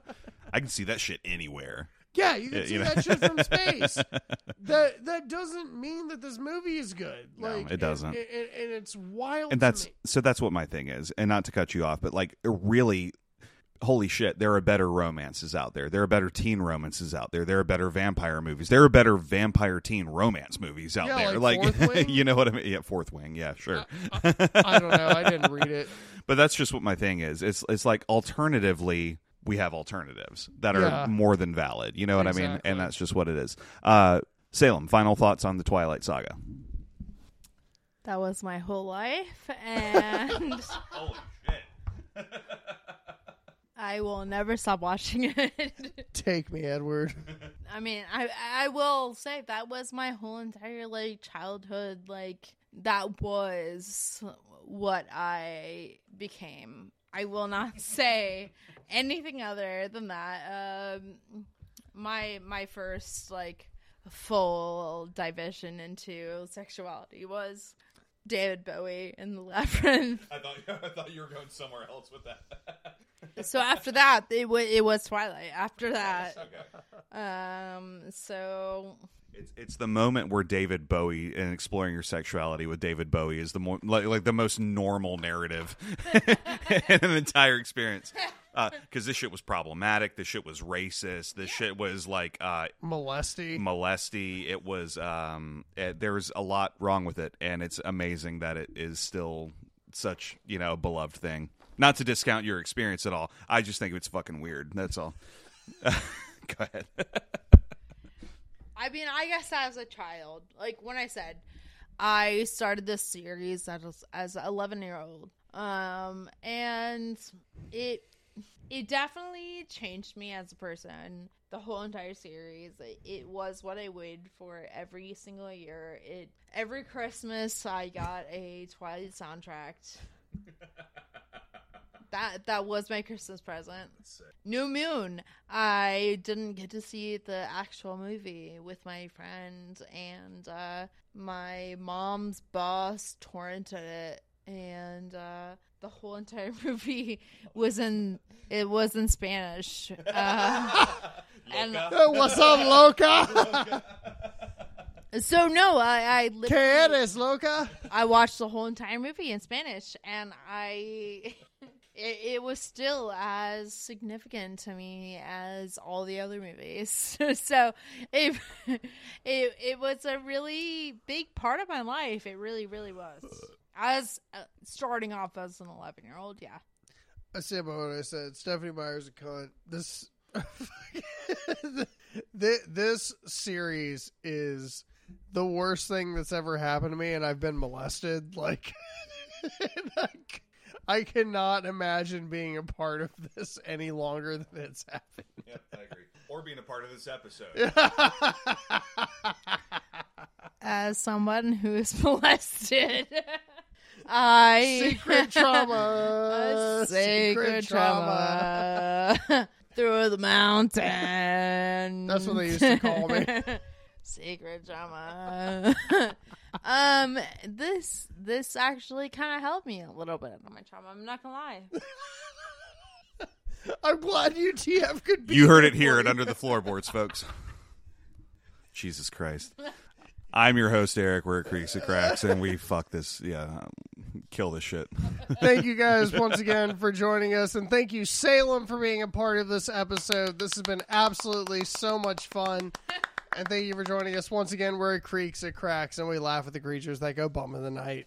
I can see that shit anywhere. Yeah, you can see you know. that shit from space. that that doesn't mean that this movie is good. No, Like it doesn't. and, and, and it's wild. and that's so that's what my thing is and not to cut you off but like really holy shit there are better romances out there there are better teen romances out there there are better vampire movies there are better vampire teen romance movies out Yeah, there like Wing? you know what i mean yeah fourth wing yeah sure I don't know. I didn't read it. but that's just what my thing is it's it's like alternatively we have alternatives that are Yeah. more than valid you know what i mean and that's just what it is uh salem final thoughts on the twilight saga That was my whole life, and holy shit I will never stop watching it. Take me, Edward. I mean, I I will say that was my whole entire like childhood. Like that was what I became. I will not say anything other than that. Um, my my first like full division into sexuality was David Bowie in the Labyrinth. I thought I thought you were going somewhere else with that. so after that, it was it was Twilight. After that, okay. um, so It's it's the moment where David Bowie and exploring your sexuality with David Bowie is the more like, like the most normal narrative in an entire experience. Because this shit was problematic. This shit was racist. This shit was like uh, Molesty. molesty. It was um, it, there's a lot wrong with it, and it's amazing that it is still such you know a beloved thing. Not to discount your experience at all. I just think it's fucking weird. That's all. Go ahead. I mean, I guess as a child, like when I said I started this series as as eleven year old, um, and it it definitely changed me as a person. The whole entire series, it, it was what I waited for every single year. It every Christmas I got a Twilight soundtrack. that that was my Christmas present. New Moon. I didn't get to see the actual movie with my friend, and uh, my mom's boss torrented it, and uh, the whole entire movie was in it was in Spanish. Uh, and Hey, what's up, loca? so no, I I ¿Qué literally, eres, loca? I watched the whole entire movie in Spanish, and I. It, it was still as significant to me as all the other movies. so it, it it was a really big part of my life. It really, really was. As uh, starting off as an eleven year old, yeah. I said what I said. Stephenie Meyer's a cunt. This, this, this series is the worst thing that's ever happened to me, and I've been molested. Like, like I cannot imagine being a part of this any longer than it's happened. Yep, I agree. Or being a part of this episode. as someone who is molested. I Secret trauma. a sacred trauma through the mountain. That's what they used to call me. Secret trauma. Um, this this actually kind of helped me a little bit on my trauma. I'm not gonna lie. I'm glad UTF could be. You heard it here at. Under the Floorboards, folks. Jesus Christ. I'm your host, Eric. We're at Creeks and Cracks, and we fuck this. Yeah, kill this shit. thank you guys once again for joining us, and thank you Salem for being a part of this episode. This has been absolutely so much fun, and thank you for joining us once again. We're at Creeks and Cracks, and we laugh at the creatures that go bum in the night.